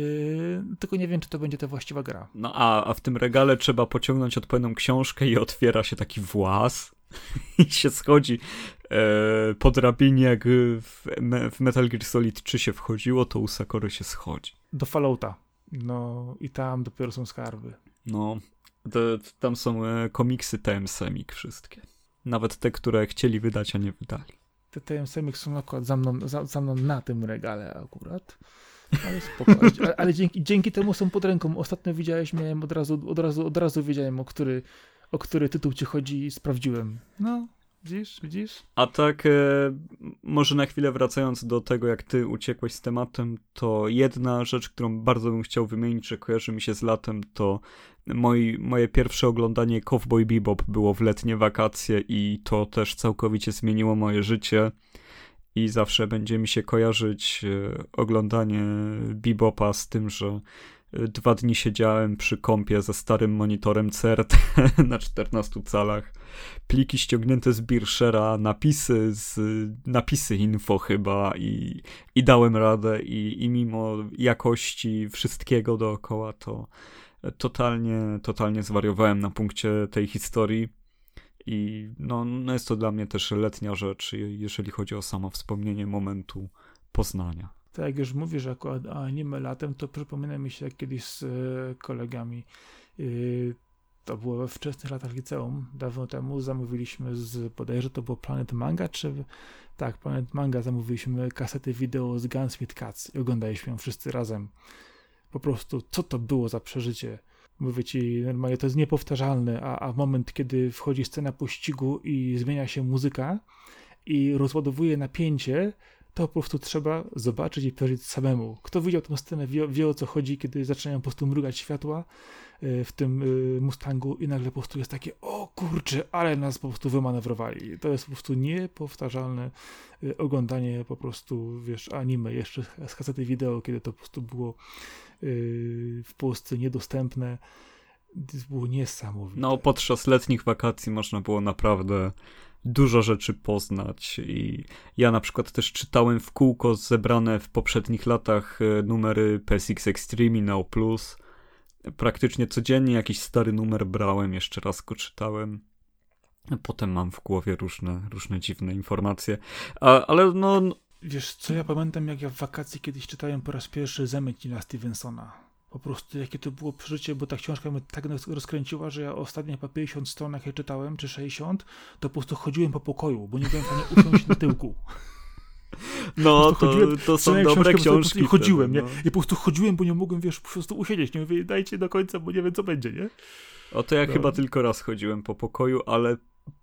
Yy, tylko nie wiem, czy to będzie ta właściwa gra. No a, a w tym regale trzeba pociągnąć odpowiednią książkę i otwiera się taki włas i się schodzi e, po drabinie, jak w, w, Metal Gear Solid 3 się wchodziło, to u Sakory się schodzi. Do Fallouta. No i tam dopiero są skarby. No, to, tam są e, komiksy TM Semik wszystkie. Nawet te, które chcieli wydać, a nie wydali. Te TM Semik są akurat za mną, za, za mną na tym regale akurat. Ale spoko. Ale, ale dzięki, dzięki temu są pod ręką. Ostatnio widziałeś, miałem od razu, od razu, od razu wiedziałem, o który, o który tytuł ci chodzi i sprawdziłem. No, Widzisz, widzisz? A tak, e, może na chwilę wracając do tego, jak ty uciekłeś z tematem, to jedna rzecz, którą bardzo bym chciał wymienić, że kojarzy mi się z latem, to moi, moje pierwsze oglądanie Cowboy Bebop było w letnie wakacje i to też całkowicie zmieniło moje życie i zawsze będzie mi się kojarzyć e, oglądanie Bebopa z tym, że e, dwa dni siedziałem przy kąpie ze starym monitorem CRT na 14 calach, pliki ściągnięte z Birshera, napisy z napisy info chyba i, i dałem radę i, i mimo jakości wszystkiego dookoła to totalnie, totalnie zwariowałem na punkcie tej historii i no, no jest to dla mnie też letnia rzecz, jeżeli chodzi o samo wspomnienie momentu poznania. Tak jak już mówisz akurat o anime latem, to przypomina mi się jak kiedyś z e, kolegami yy, to było we wczesnych latach liceum, dawno temu zamówiliśmy z, bodajże to było Planet Manga, czy tak, Planet Manga, zamówiliśmy kasety wideo z Gunsmith Cats i oglądaliśmy ją wszyscy razem. Po prostu, co to było za przeżycie? Mówię ci, normalnie to jest niepowtarzalne, a, a moment, kiedy wchodzi scena pościgu i zmienia się muzyka i rozładowuje napięcie, to po prostu trzeba zobaczyć i przeżyć samemu. Kto widział tę scenę, wie, wie o co chodzi, kiedy zaczynają po prostu mrugać światła e, w tym e, Mustangu i nagle po prostu jest takie, o kurczę, ale nas po prostu wymanewrowali. To jest po prostu niepowtarzalne e, oglądanie po prostu, wiesz, anime jeszcze z kasety wideo, kiedy to po prostu było w Polsce niedostępne. To było niesamowite. No, podczas letnich wakacji można było naprawdę dużo rzeczy poznać i ja na przykład też czytałem w kółko zebrane w poprzednich latach e, numery PSX Extreme i Neo Plus. Praktycznie codziennie jakiś stary numer brałem, jeszcze raz go czytałem. Potem mam w głowie różne, różne dziwne informacje, A, ale no... Wiesz co, ja pamiętam jak ja w wakacji kiedyś czytałem po raz pierwszy Zemyć Nila Stevensona po prostu jakie to było przeżycie, bo ta książka mnie tak rozkręciła, że ja ostatnio po 50 stronach je czytałem, czy 60, to po prostu chodziłem po pokoju, bo nie byłem w stanie usiąść na tyłku. No, to, to są dobre książki. I chodziłem, no. nie? I po prostu chodziłem, bo nie mogłem, wiesz, po prostu usiedzieć. Nie mówię, dajcie do końca, bo nie wiem, co będzie, nie? O to ja no. chyba tylko raz chodziłem po pokoju, ale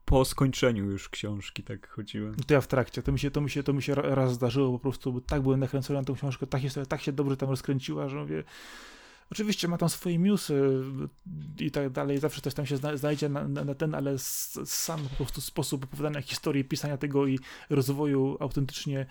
po skończeniu już książki tak chodziłem. To ja w trakcie. To mi się, to mi się, to mi się raz zdarzyło po prostu, tak byłem nakręcony na tą książkę, tak się, tak się dobrze tam rozkręciła, że mówię, Oczywiście ma tam swoje newsy i tak dalej, zawsze coś tam się znajdzie na, na, ten, ale sam po prostu sposób opowiadania historii, pisania tego i rozwoju autentycznie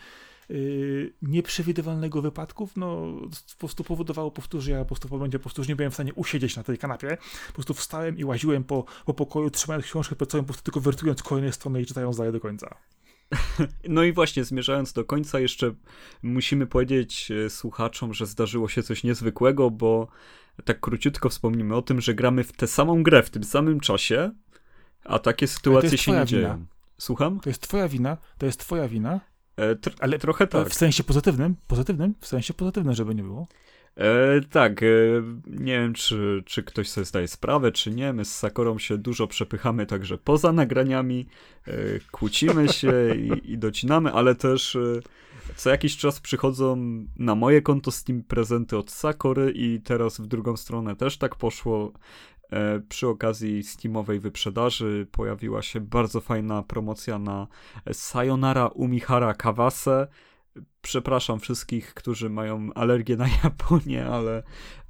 yy, nieprzewidywalnego wypadków, no po prostu powodowało, powtórzę, ja po prostu w momencie po prostu nie byłem w stanie usiedzieć na tej kanapie, po prostu wstałem i łaziłem po, po pokoju, trzymając książkę sobą, po prostu tylko wertując kolejne strony i czytając dalej do końca. No i właśnie, zmierzając do końca, jeszcze musimy powiedzieć e, słuchaczom, że zdarzyło się coś niezwykłego, bo tak króciutko wspomnimy o tym, że gramy w tę samą grę w tym samym czasie, a takie sytuacje się nie dzieją. Słucham? To jest twoja wina, to jest twoja wina. E, tr ale trochę tak. W sensie pozytywnym, pozytywnym, w sensie pozytywnym, żeby nie było. E, tak, e, nie wiem, czy, czy ktoś sobie zdaje sprawę, czy nie. My z Sakorą się dużo przepychamy także poza nagraniami, e, kłócimy się i, i docinamy, ale też e, co jakiś czas przychodzą na moje konto Steam prezenty od Sakory i teraz w drugą stronę też tak poszło. E, przy okazji Steamowej wyprzedaży pojawiła się bardzo fajna promocja na Sayonara Umihara Kawase przepraszam wszystkich, którzy mają alergię na Japonię, ale,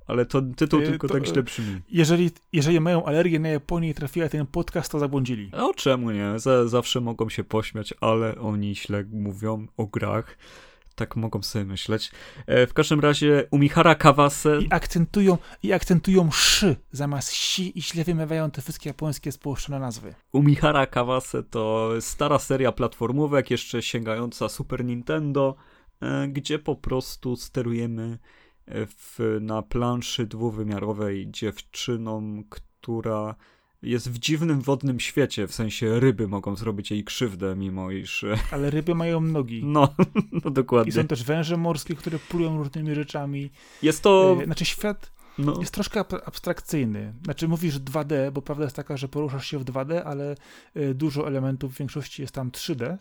ale to tytuł Ty, tylko to, tak źle brzmi. Jeżeli, jeżeli mają alergię na Japonię i trafiła ten podcast, to zabłądzili. No czemu nie? Z, zawsze mogą się pośmiać, ale oni źle mówią o grach. Tak mogą sobie myśleć. E, w każdym razie Umihara Kawase... I akcentują, I akcentują szy zamiast si i źle wymawiają te wszystkie japońskie spłoszczone nazwy. Umihara Kawase to stara seria platformówek, jeszcze sięgająca Super Nintendo, e, gdzie po prostu sterujemy e, w, na planszy dwuwymiarowej dziewczyną, która jest w dziwnym wodnym świecie, w sensie ryby mogą zrobić jej krzywdę, mimo iż... Ale ryby mają nogi. No, no dokładnie. I są też węże morskie, które plują różnymi rzeczami. Jest to... E, znaczy świat no. jest troszkę abstrakcyjny. Znaczy mówisz 2D, bo prawda jest taka, że poruszasz się w 2D, ale e, dużo elementów w większości jest tam 3D.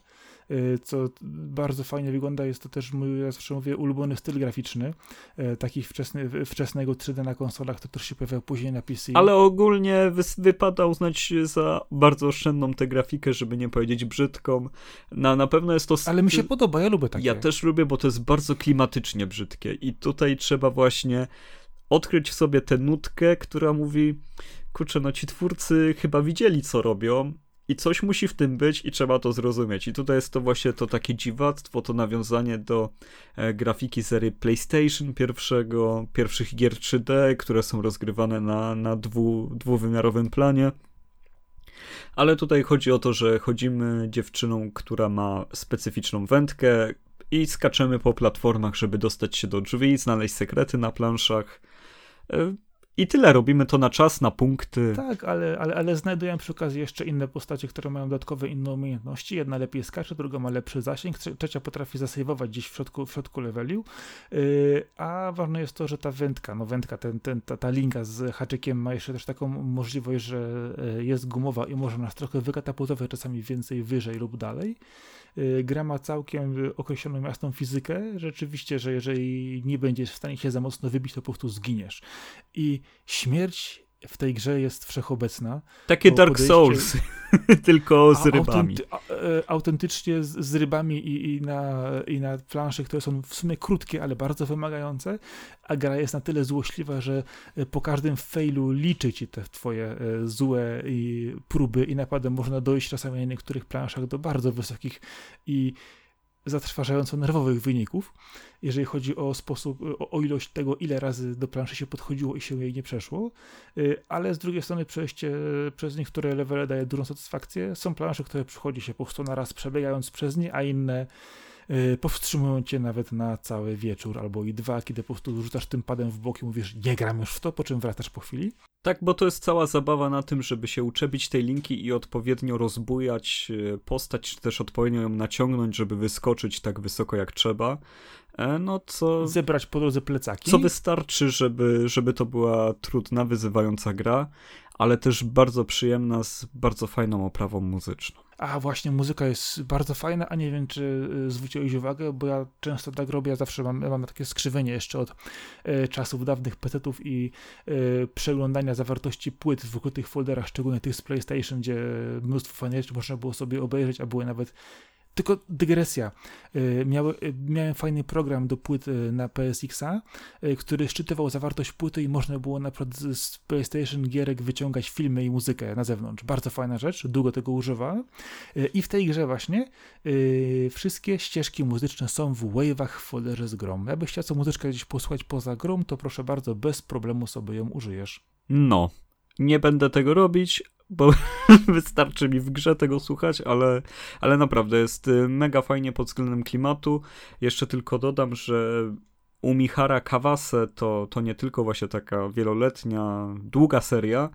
Y, co bardzo fajnie wygląda. Jest to też mój, ja zawsze mówię, ulubiony styl graficzny. Y, takich wczesny, wczesnego 3D na konsolach, to też się pojawiał później na PC. Ale ogólnie wypada uznać za bardzo oszczędną tę grafikę, żeby nie powiedzieć brzydką. Na, na pewno jest to... Ale mi się podoba, ja lubię takie. Ja też lubię, bo to jest bardzo klimatycznie brzydkie i tutaj trzeba właśnie odkryć w sobie tę nutkę, która mówi kurczę, no ci twórcy chyba widzieli, co robią i coś musi w tym być i trzeba to zrozumieć. I tutaj jest to właśnie to takie dziwactwo, to nawiązanie do e, grafiki serii PlayStation pierwszego, pierwszych gier 3D, które są rozgrywane na, na dwu, dwuwymiarowym planie. Ale tutaj chodzi o to, że chodzimy dziewczyną, która ma specyficzną wędkę i skaczemy po platformach, żeby dostać się do drzwi, znaleźć sekrety na planszach. I tyle, robimy to na czas, na punkty. Tak, ale, ale, ale znajdujemy przy okazji jeszcze inne postacie, które mają dodatkowe inne umiejętności. Jedna lepiej skacze, druga ma lepszy zasięg, trzecia potrafi zasejwować gdzieś w środku, w środku leveliu. Yy, a ważne jest to, że ta wędka, no wędka, ten, ten, ta, ta linka z haczykiem ma jeszcze też taką możliwość, że yy, jest gumowa i może nas trochę wykatapultować czasami więcej wyżej lub dalej. Y, gra ma całkiem określoną jasną fizykę. Rzeczywiście, że jeżeli nie będziesz w stanie się za mocno wybić, to po prostu zginiesz. I śmierć w tej grze jest wszechobecna. Takie Dark. Souls, tylko z rybami. A, autentycznie z, z rybami i, i, na, i na plansze, które są w sumie krótkie, ale bardzo wymagające, a gra jest na tyle złośliwa, że po każdym failu liczy ci te twoje złe i próby i naprawdę można dojść czasami na niektórych planszach do bardzo wysokich i zatrważająco nerwowych wyników, jeżeli chodzi o sposób, o, o, ilość tego, ile razy do planszy się podchodziło i się jej nie przeszło, y, ale z drugiej strony przejście przez niektóre levele daje dużą satysfakcję. Są plansze, które przychodzi się po prostu na raz przebiegając przez nie, a inne Y, powstrzymują cię nawet na cały wieczór albo i dwa, kiedy po prostu rzucasz tym padem w bok i mówisz, nie gram już w to, po czym wracasz po chwili. Tak, bo to jest cała zabawa na tym, żeby się uczepić tej linki i odpowiednio rozbujać y, postać, czy też odpowiednio ją naciągnąć, żeby wyskoczyć tak wysoko jak trzeba. E, no co... Zebrać po drodze plecaki. Co wystarczy, żeby, żeby to była trudna, wyzywająca gra, ale też bardzo przyjemna, z bardzo fajną oprawą muzyczną. A właśnie, muzyka jest bardzo fajna, a nie wiem, czy y, zwróciłeś uwagę, bo ja często tak robię, ja zawsze mam, mam takie skrzywienie jeszcze od e, czasów dawnych PC-ów i e, przeglądania zawartości płyt w ukrytych folderach, szczególnie tych z PlayStation, gdzie mnóstwo fajnych rzeczy można było sobie obejrzeć, a były nawet tylko dygresja. Y, miały, y, miałem fajny program do płyt y, na PSX-a, który szczytywał zawartość płyty i można było na przykład z PlayStation gierek wyciągać filmy i muzykę na zewnątrz. Bardzo fajna rzecz, długo tego używałem. I w tej grze właśnie wszystkie ścieżki muzyczne są w wave'ach w folderze z grom. Jakbyś chciał co muzyczkę gdzieś posłuchać poza grom, to proszę bardzo, bez problemu sobie ją użyjesz. No, nie będę tego robić, bo wystarczy mi w grze tego słuchać, ale, ale naprawdę jest y, mega fajnie pod względem klimatu. Jeszcze tylko dodam, że u Kawase to, to nie tylko właśnie taka wieloletnia, długa seria,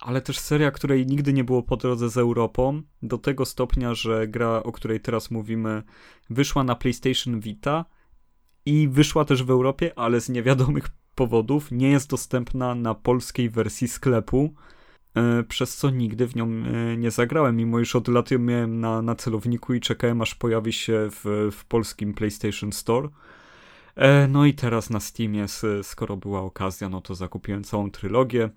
ale też seria, której nigdy nie było po drodze z Europą, do tego stopnia, że gra, o której teraz mówimy, wyszła na PlayStation Vita i wyszła też w Europie, ale z niewiadomych powodów nie jest dostępna na polskiej wersji sklepu. E, przez co nigdy w nią e, nie zagrałem, mimo iż od lat ją miałem na, na celowniku i czekałem aż pojawi się w, w polskim PlayStation Store. E, no i teraz na Steamie, skoro była okazja, no to zakupiłem całą trylogię,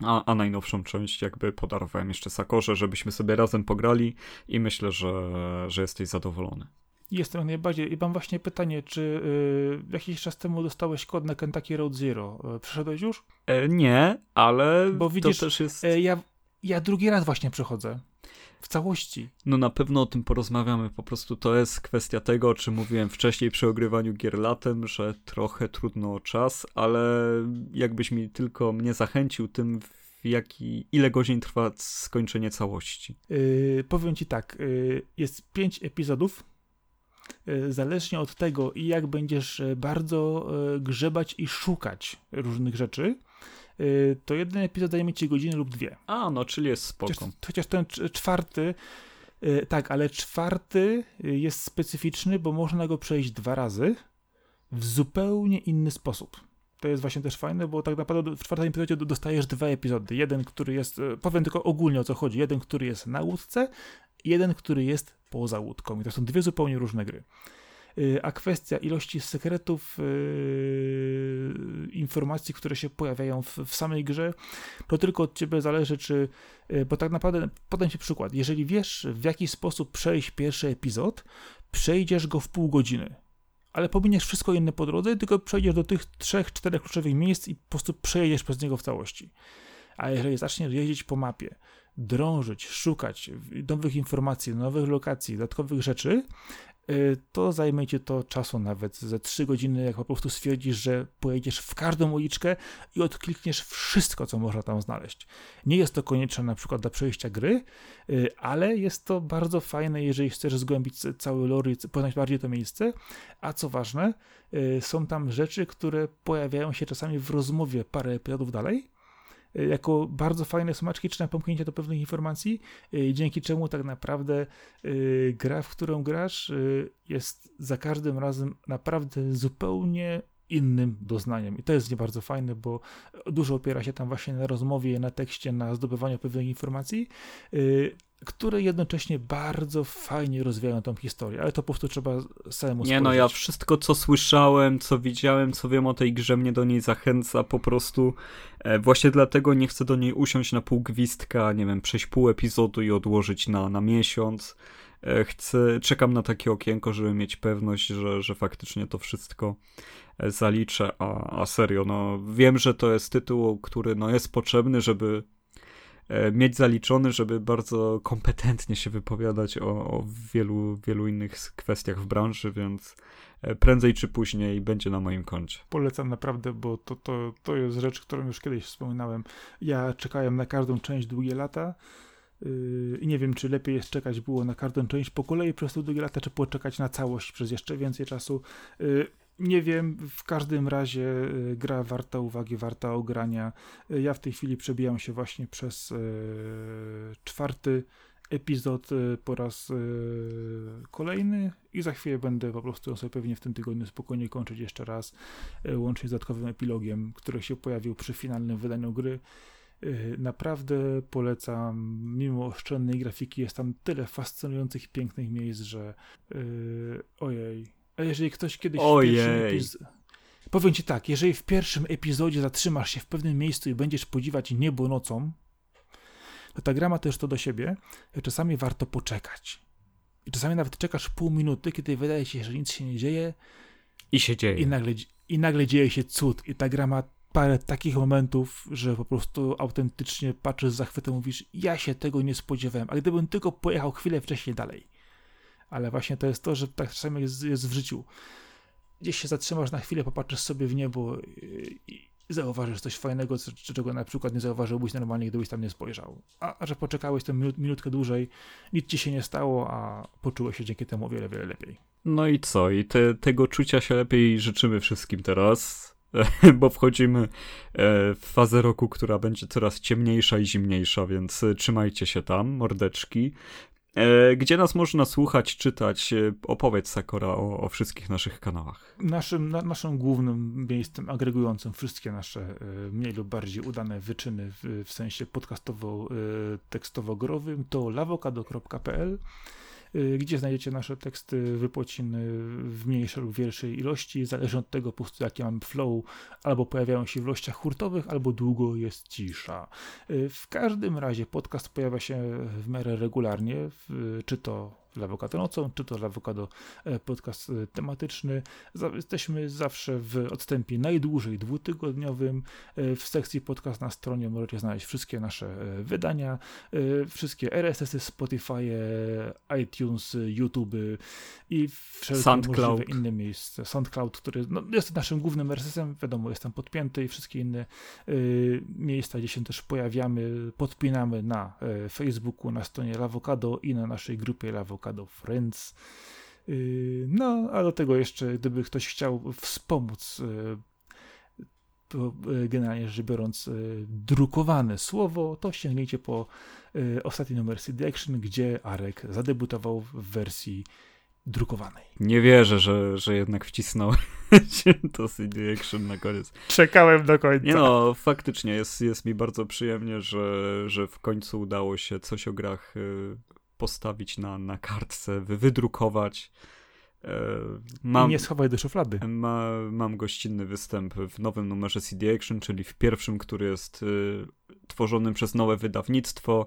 a, a najnowszą część jakby podarowałem jeszcze Sakorze, żebyśmy sobie razem pograli i myślę, że, że jesteś zadowolony. Jestem najbardziej. I mam właśnie pytanie, czy y, jakiś czas temu dostałeś kod na Kentucky Road Zero? Y, przeszedłeś już? E, nie, ale Bo widzisz, to też jest... E, ja, ja drugi raz właśnie przechodzę. W całości. No na pewno o tym porozmawiamy. Po prostu to jest kwestia tego, o czym mówiłem wcześniej przy ogrywaniu gier latem, że trochę trudno o czas, ale jakbyś mi tylko mnie zachęcił tym, w jaki, ile godzin trwa skończenie całości. Yy, powiem ci tak, yy, jest pięć epizodów zależnie od tego, jak będziesz e, bardzo e, grzebać i szukać różnych rzeczy, to jeden epizod zajmie ci godzinę lub dwie. A, no, czyli jest spoko. Chociaż, chociaż ten czwarty, tak, ale czwarty jest specyficzny, bo można go przejść dwa razy w zupełnie inny sposób. To jest właśnie też fajne, bo tak naprawdę w czwartym epizodzie dostajesz dwa epizody. Jeden, który jest, powiem tylko ogólnie o co chodzi, jeden, który jest na łódce, jeden, który jest poza łódką. I to są dwie zupełnie różne gry. Y, a kwestia ilości sekretów, yy, informacji, które się pojawiają w, w, samej grze, to tylko od ciebie zależy, czy. Yy, bo tak naprawdę, podam ci przykład. Jeżeli wiesz, w jaki sposób przejść pierwszy epizod, przejdziesz go w pół godziny. Ale pominiesz wszystko inne po drodze, tylko przejdziesz do tych trzech, czterech kluczowych miejsc i po prostu przejedziesz przez niego w całości. A jeżeli zaczniesz jeździć po mapie, drążyć, szukać nowych informacji, nowych lokacji, dodatkowych rzeczy, y, to zajmie ci to czasu nawet ze 3 godziny, jak po prostu stwierdzisz, że pojedziesz w każdą uliczkę i odklikniesz wszystko, co można tam znaleźć. Nie jest to konieczne na przykład do przejścia gry, y, ale jest to bardzo fajne, jeżeli chcesz zgłębić cały lore i poznać bardziej to miejsce, a co ważne, y, są tam rzeczy, które pojawiają się czasami w rozmowie parę epizodów dalej, jako bardzo fajne smaczki czy napomknięcie do pewnych informacji, y, dzięki czemu tak naprawdę y, gra, w którą grasz, jest za każdym razem naprawdę zupełnie innym doznaniem. I to jest nie bardzo fajne, bo dużo opiera się tam właśnie na rozmowie, na tekście, na zdobywaniu pewnych informacji, które jednocześnie bardzo fajnie rozwijają tą historię, ale to po prostu trzeba samemu Nie no, ja wszystko co słyszałem, co widziałem, co wiem o tej grze mnie do niej zachęca po prostu. E, właśnie dlatego nie chcę do niej usiąść na pół gwizdka, nie wiem, przejść pół epizodu i odłożyć na, na miesiąc. E, chcę, czekam na takie okienko, żeby mieć pewność, że, że faktycznie to wszystko e, zaliczę, a, a serio, no wiem, że to jest tytuł, który no, jest potrzebny, żeby mieć zaliczony, żeby bardzo kompetentnie się wypowiadać o, o wielu, wielu innych kwestiach w branży, więc e, prędzej czy później będzie na moim koncie. Polecam naprawdę, bo to, to, to jest rzecz, którą już kiedyś wspominałem. Ja czekałem na każdą część długie lata yy, i nie wiem, czy lepiej jest czekać było na każdą część po kolei przez te długie lata, czy poczekać na całość przez jeszcze więcej czasu. Nie wiem, w każdym razie y, gra warta uwagi, warta ogrania. Y, ja w tej chwili przebijam się właśnie przez y, czwarty epizod po raz kolejny i za chwilę będę po prostu sobie pewnie w tym tygodniu spokojnie kończyć jeszcze raz, łącznie z dodatkowym epilogiem, który się pojawił przy finalnym wydaniu gry. Naprawdę polecam, mimo oszczędnej grafiki jest tam tyle fascynujących pięknych miejsc, że yy, ojej, a jeżeli ktoś kiedyś Ojej. w pierwszym epizodzie... Powiem ci tak, jeżeli w pierwszym epizodzie zatrzymasz się w pewnym miejscu i będziesz podziwiać niebo nocą, to ta gra ma też to do siebie, że czasami warto poczekać. I czasami nawet czekasz pół minuty, kiedy wydaje się, że nic się nie dzieje. I się dzieje. I nagle, i nagle dzieje się cud. I ta gra ma parę takich momentów, że po prostu autentycznie patrzysz z zachwytem, mówisz, ja się tego nie spodziewałem, a gdybym tylko pojechał chwilę wcześniej dalej ale właśnie to jest to, że tak czasami jest, jest w życiu. Gdzieś się zatrzymasz na chwilę, popatrzysz sobie w niebo i zauważysz coś fajnego, czego na przykład nie zauważyłbyś normalnie, gdybyś tam nie spojrzał. A, a że poczekałeś tę minut, minutkę dłużej, nic ci się nie stało, a poczułeś się dzięki temu o wiele, wiele lepiej. No i co? I te, tego czucia się lepiej życzymy wszystkim teraz, bo wchodzimy e, w fazę roku, która będzie coraz ciemniejsza i zimniejsza, więc trzymajcie się tam, mordeczki. E, gdzie nas można słuchać, czytać? E, opowiedz, Sakora, o, o wszystkich naszych kanałach. Naszym, na, naszym głównym miejscem agregującym wszystkie nasze e, mniej lub bardziej udane wyczyny w, w sensie podcastowo-tekstowo-growym to lawokado.pl gdzie znajdziecie nasze teksty, wypłaciny w mniejszej lub większej ilości, zależy od tego po prostu jakie mamy flow, albo pojawiają się w ilościach hurtowych, albo długo jest cisza. Y, w każdym razie podcast pojawia się w miarę regularnie, czy to dla Awokado nocą, czy to dla Awokado e, podcast e, tematyczny. Jesteśmy zawsze w odstępie najdłużej dwutygodniowym. E, w sekcji podcast na stronie możecie znaleźć wszystkie nasze wydania, wszystkie RSS-y, Spotify, iTunes, YouTube i wszelkie SoundCloud. możliwe inne miejsca. SoundCloud, który no, jest naszym głównym RSS-em, wiadomo, jest tam podpięty i wszystkie inne miejsca, gdzie się też pojawiamy, podpinamy na Facebooku, na stronie Lawokado i na naszej grupie Lawokado Avocado Friends. Y, no, a do tego jeszcze, gdyby ktoś chciał wspomóc y, to y, generalnie rzecz biorąc drukowane słowo, to sięgnijcie po ostatni numer CD Action, gdzie Arek zadebutował w wersji drukowanej. Nie wierzę, że, że jednak wcisnął to CD Action na koniec. Czekałem do końca. Nie no, faktycznie jest, jest mi bardzo przyjemnie, że, że w końcu udało się coś o grach postawić na, na kartce, wydrukować. E, mam, I nie schowaj do szuflady. Ma, mam gościnny występ w nowym numerze CD Action, czyli w pierwszym, który jest y, tworzonym przez nowe wydawnictwo.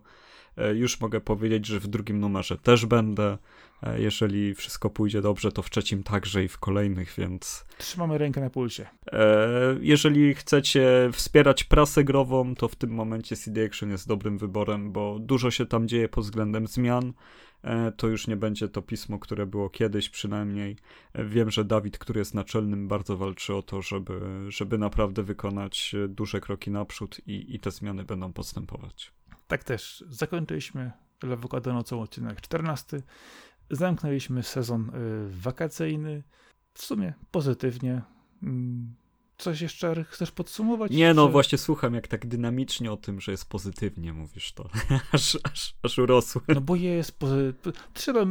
E, już mogę powiedzieć, że w drugim numerze też będę. E, jeżeli wszystko pójdzie dobrze, to w trzecim także i w kolejnych, więc. Trzymamy rękę na pulsie. E, jeżeli chcecie wspierać prasę grową, to w tym momencie CD Action jest dobrym wyborem, bo dużo się tam dzieje pod względem zmian. To już nie będzie to pismo, które było kiedyś przynajmniej. Wiem, że Dawid, który jest naczelnym, bardzo walczy o to, żeby, żeby naprawdę wykonać duże kroki naprzód i, i te zmiany będą postępować. Tak też zakończyliśmy Lewokado nocą odcinek 14. Zamknęliśmy sezon y, wakacyjny. W sumie pozytywnie. Mm, coś jeszcze chcesz podsumować? Nie, no właśnie słucham, jak tak dynamicznie o tym, że jest pozytywnie, mówisz to. aż, aż, aż urosły. No bo jest pozytywnie. Trzeba,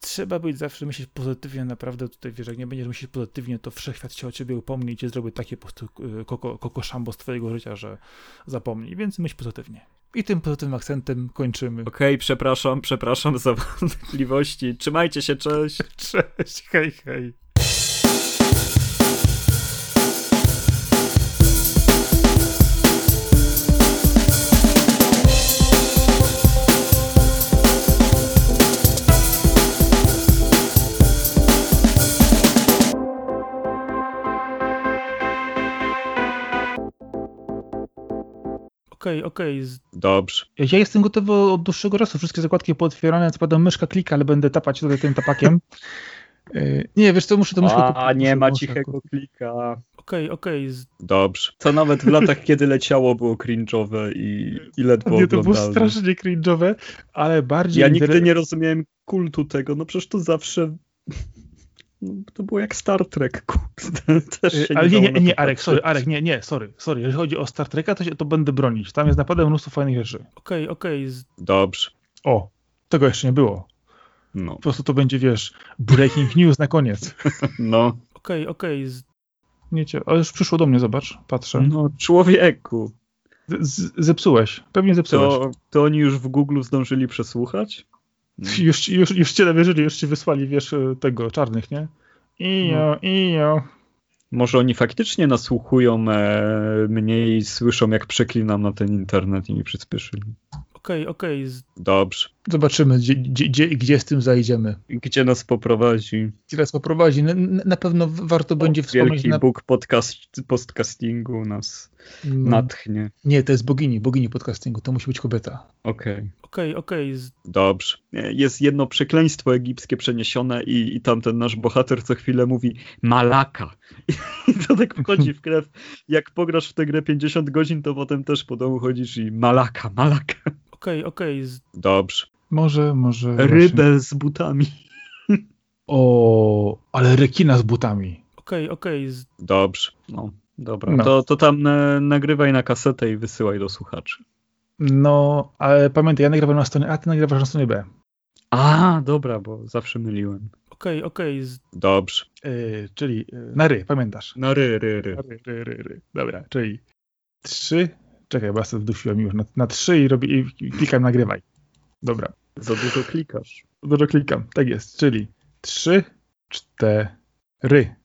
trzeba być zawsze myśleć pozytywnie, naprawdę tutaj wiesz, jak nie będziesz myśleć pozytywnie, to wszechświat się o ciebie upomni i cię zrobi takie po prostu y, koko, z twojego życia, że zapomnij, więc myśl pozytywnie. I tym pozytywnym akcentem kończymy. Okej, okay, przepraszam, przepraszam za wątpliwości. Trzymajcie się, cześć. Cześć, hej, hej. Okej, okay, okej. Okay. Dobrze. Ja jestem gotowy od dłuższego czasu, wszystkie zakładki pootwierane, co prawda myszka klika, ale będę tapać tutaj tym tapakiem. E, nie, wiesz co, muszę to myszkę kupić. A, nie ma cichego klika. Okej, okay, okej. Okay. Dobrze. Co nawet w latach, kiedy leciało, było cringe'owe i, i ledwo Nie, to było strasznie cringe'owe, ale bardziej... Ja nigdy nie rozumiałem kultu tego, no przecież to zawsze to było jak Star Trek, Też się Ale nie, nie, nie, nie Arek, sorry, Arek, nie, nie, sorry, sorry. Jeżeli chodzi o Star Treka, to, się, to będę bronić. Tam jest naprawdę mnóstwo fajnych rzeczy. Okej, okay, okej. Okay. Dobrze. O, tego jeszcze nie było. No. Po prostu to będzie, wiesz, breaking news na koniec. No. Okej, okay, okej. Okay. Nie cię, ale już przyszło do mnie, zobacz, patrzę. No, człowieku. Z, zepsułeś, pewnie zepsułeś. To, to oni już w Google zdążyli przesłuchać? Już, już, już cię nawierzyli, już ci wysłali, wiesz, tego, czarnych, nie? Ijo, no. ijo. Może oni faktycznie nasłuchują e, mnie i słyszą, jak przeklinam na ten internet i mi przyspieszyli. Okej, okay, okej. Okay. Dobrze. Zobaczymy, gdzie, gdzie, gdzie z tym zajdziemy. Gdzie nas poprowadzi. Gdzie nas poprowadzi. Na, na pewno warto o, będzie wspomnieć... Wielki na... Bóg podcast, podcastingu nas no. natchnie. Nie, to jest bogini, bogini podcastingu. To musi być kobieta. Okej. Okay. Okej, okay, okej. Okay. Dobrze. Jest jedno przekleństwo egipskie przeniesione i, i tamten nasz bohater co chwilę mówi Malaka. I to tak wchodzi w krew. Jak pograsz w tę grę 50 godzin, to potem też po domu chodzisz i Malaka, Malaka. Okej, okay, okej. Okay. Dobrze. Może, może. Rybę właśnie. z butami. O, ale rekina z butami. Okej, okay, okej. Okay. Dobrze. No, dobra. No. To, to tam na, nagrywaj na kasetę i wysyłaj do słuchaczy. No, ale pamiętaj, ja nagrywam na stronie A, ty nagrywasz na stronie B. A, dobra, bo zawsze myliłem. Okej, okay, okej. Okay. Dobrze. Yy, czyli yy, na ry, pamiętasz? Na ry, ry, ry. Na ry, ry, ry, ry. Dobra, czyli trzy. Czekaj, bo ja sobie wdusiłem już na, na trzy i, robię, i klikam nagrywaj. Dobra. Za dużo klikasz. Za dużo klikam, tak jest. Czyli trzy, cztery.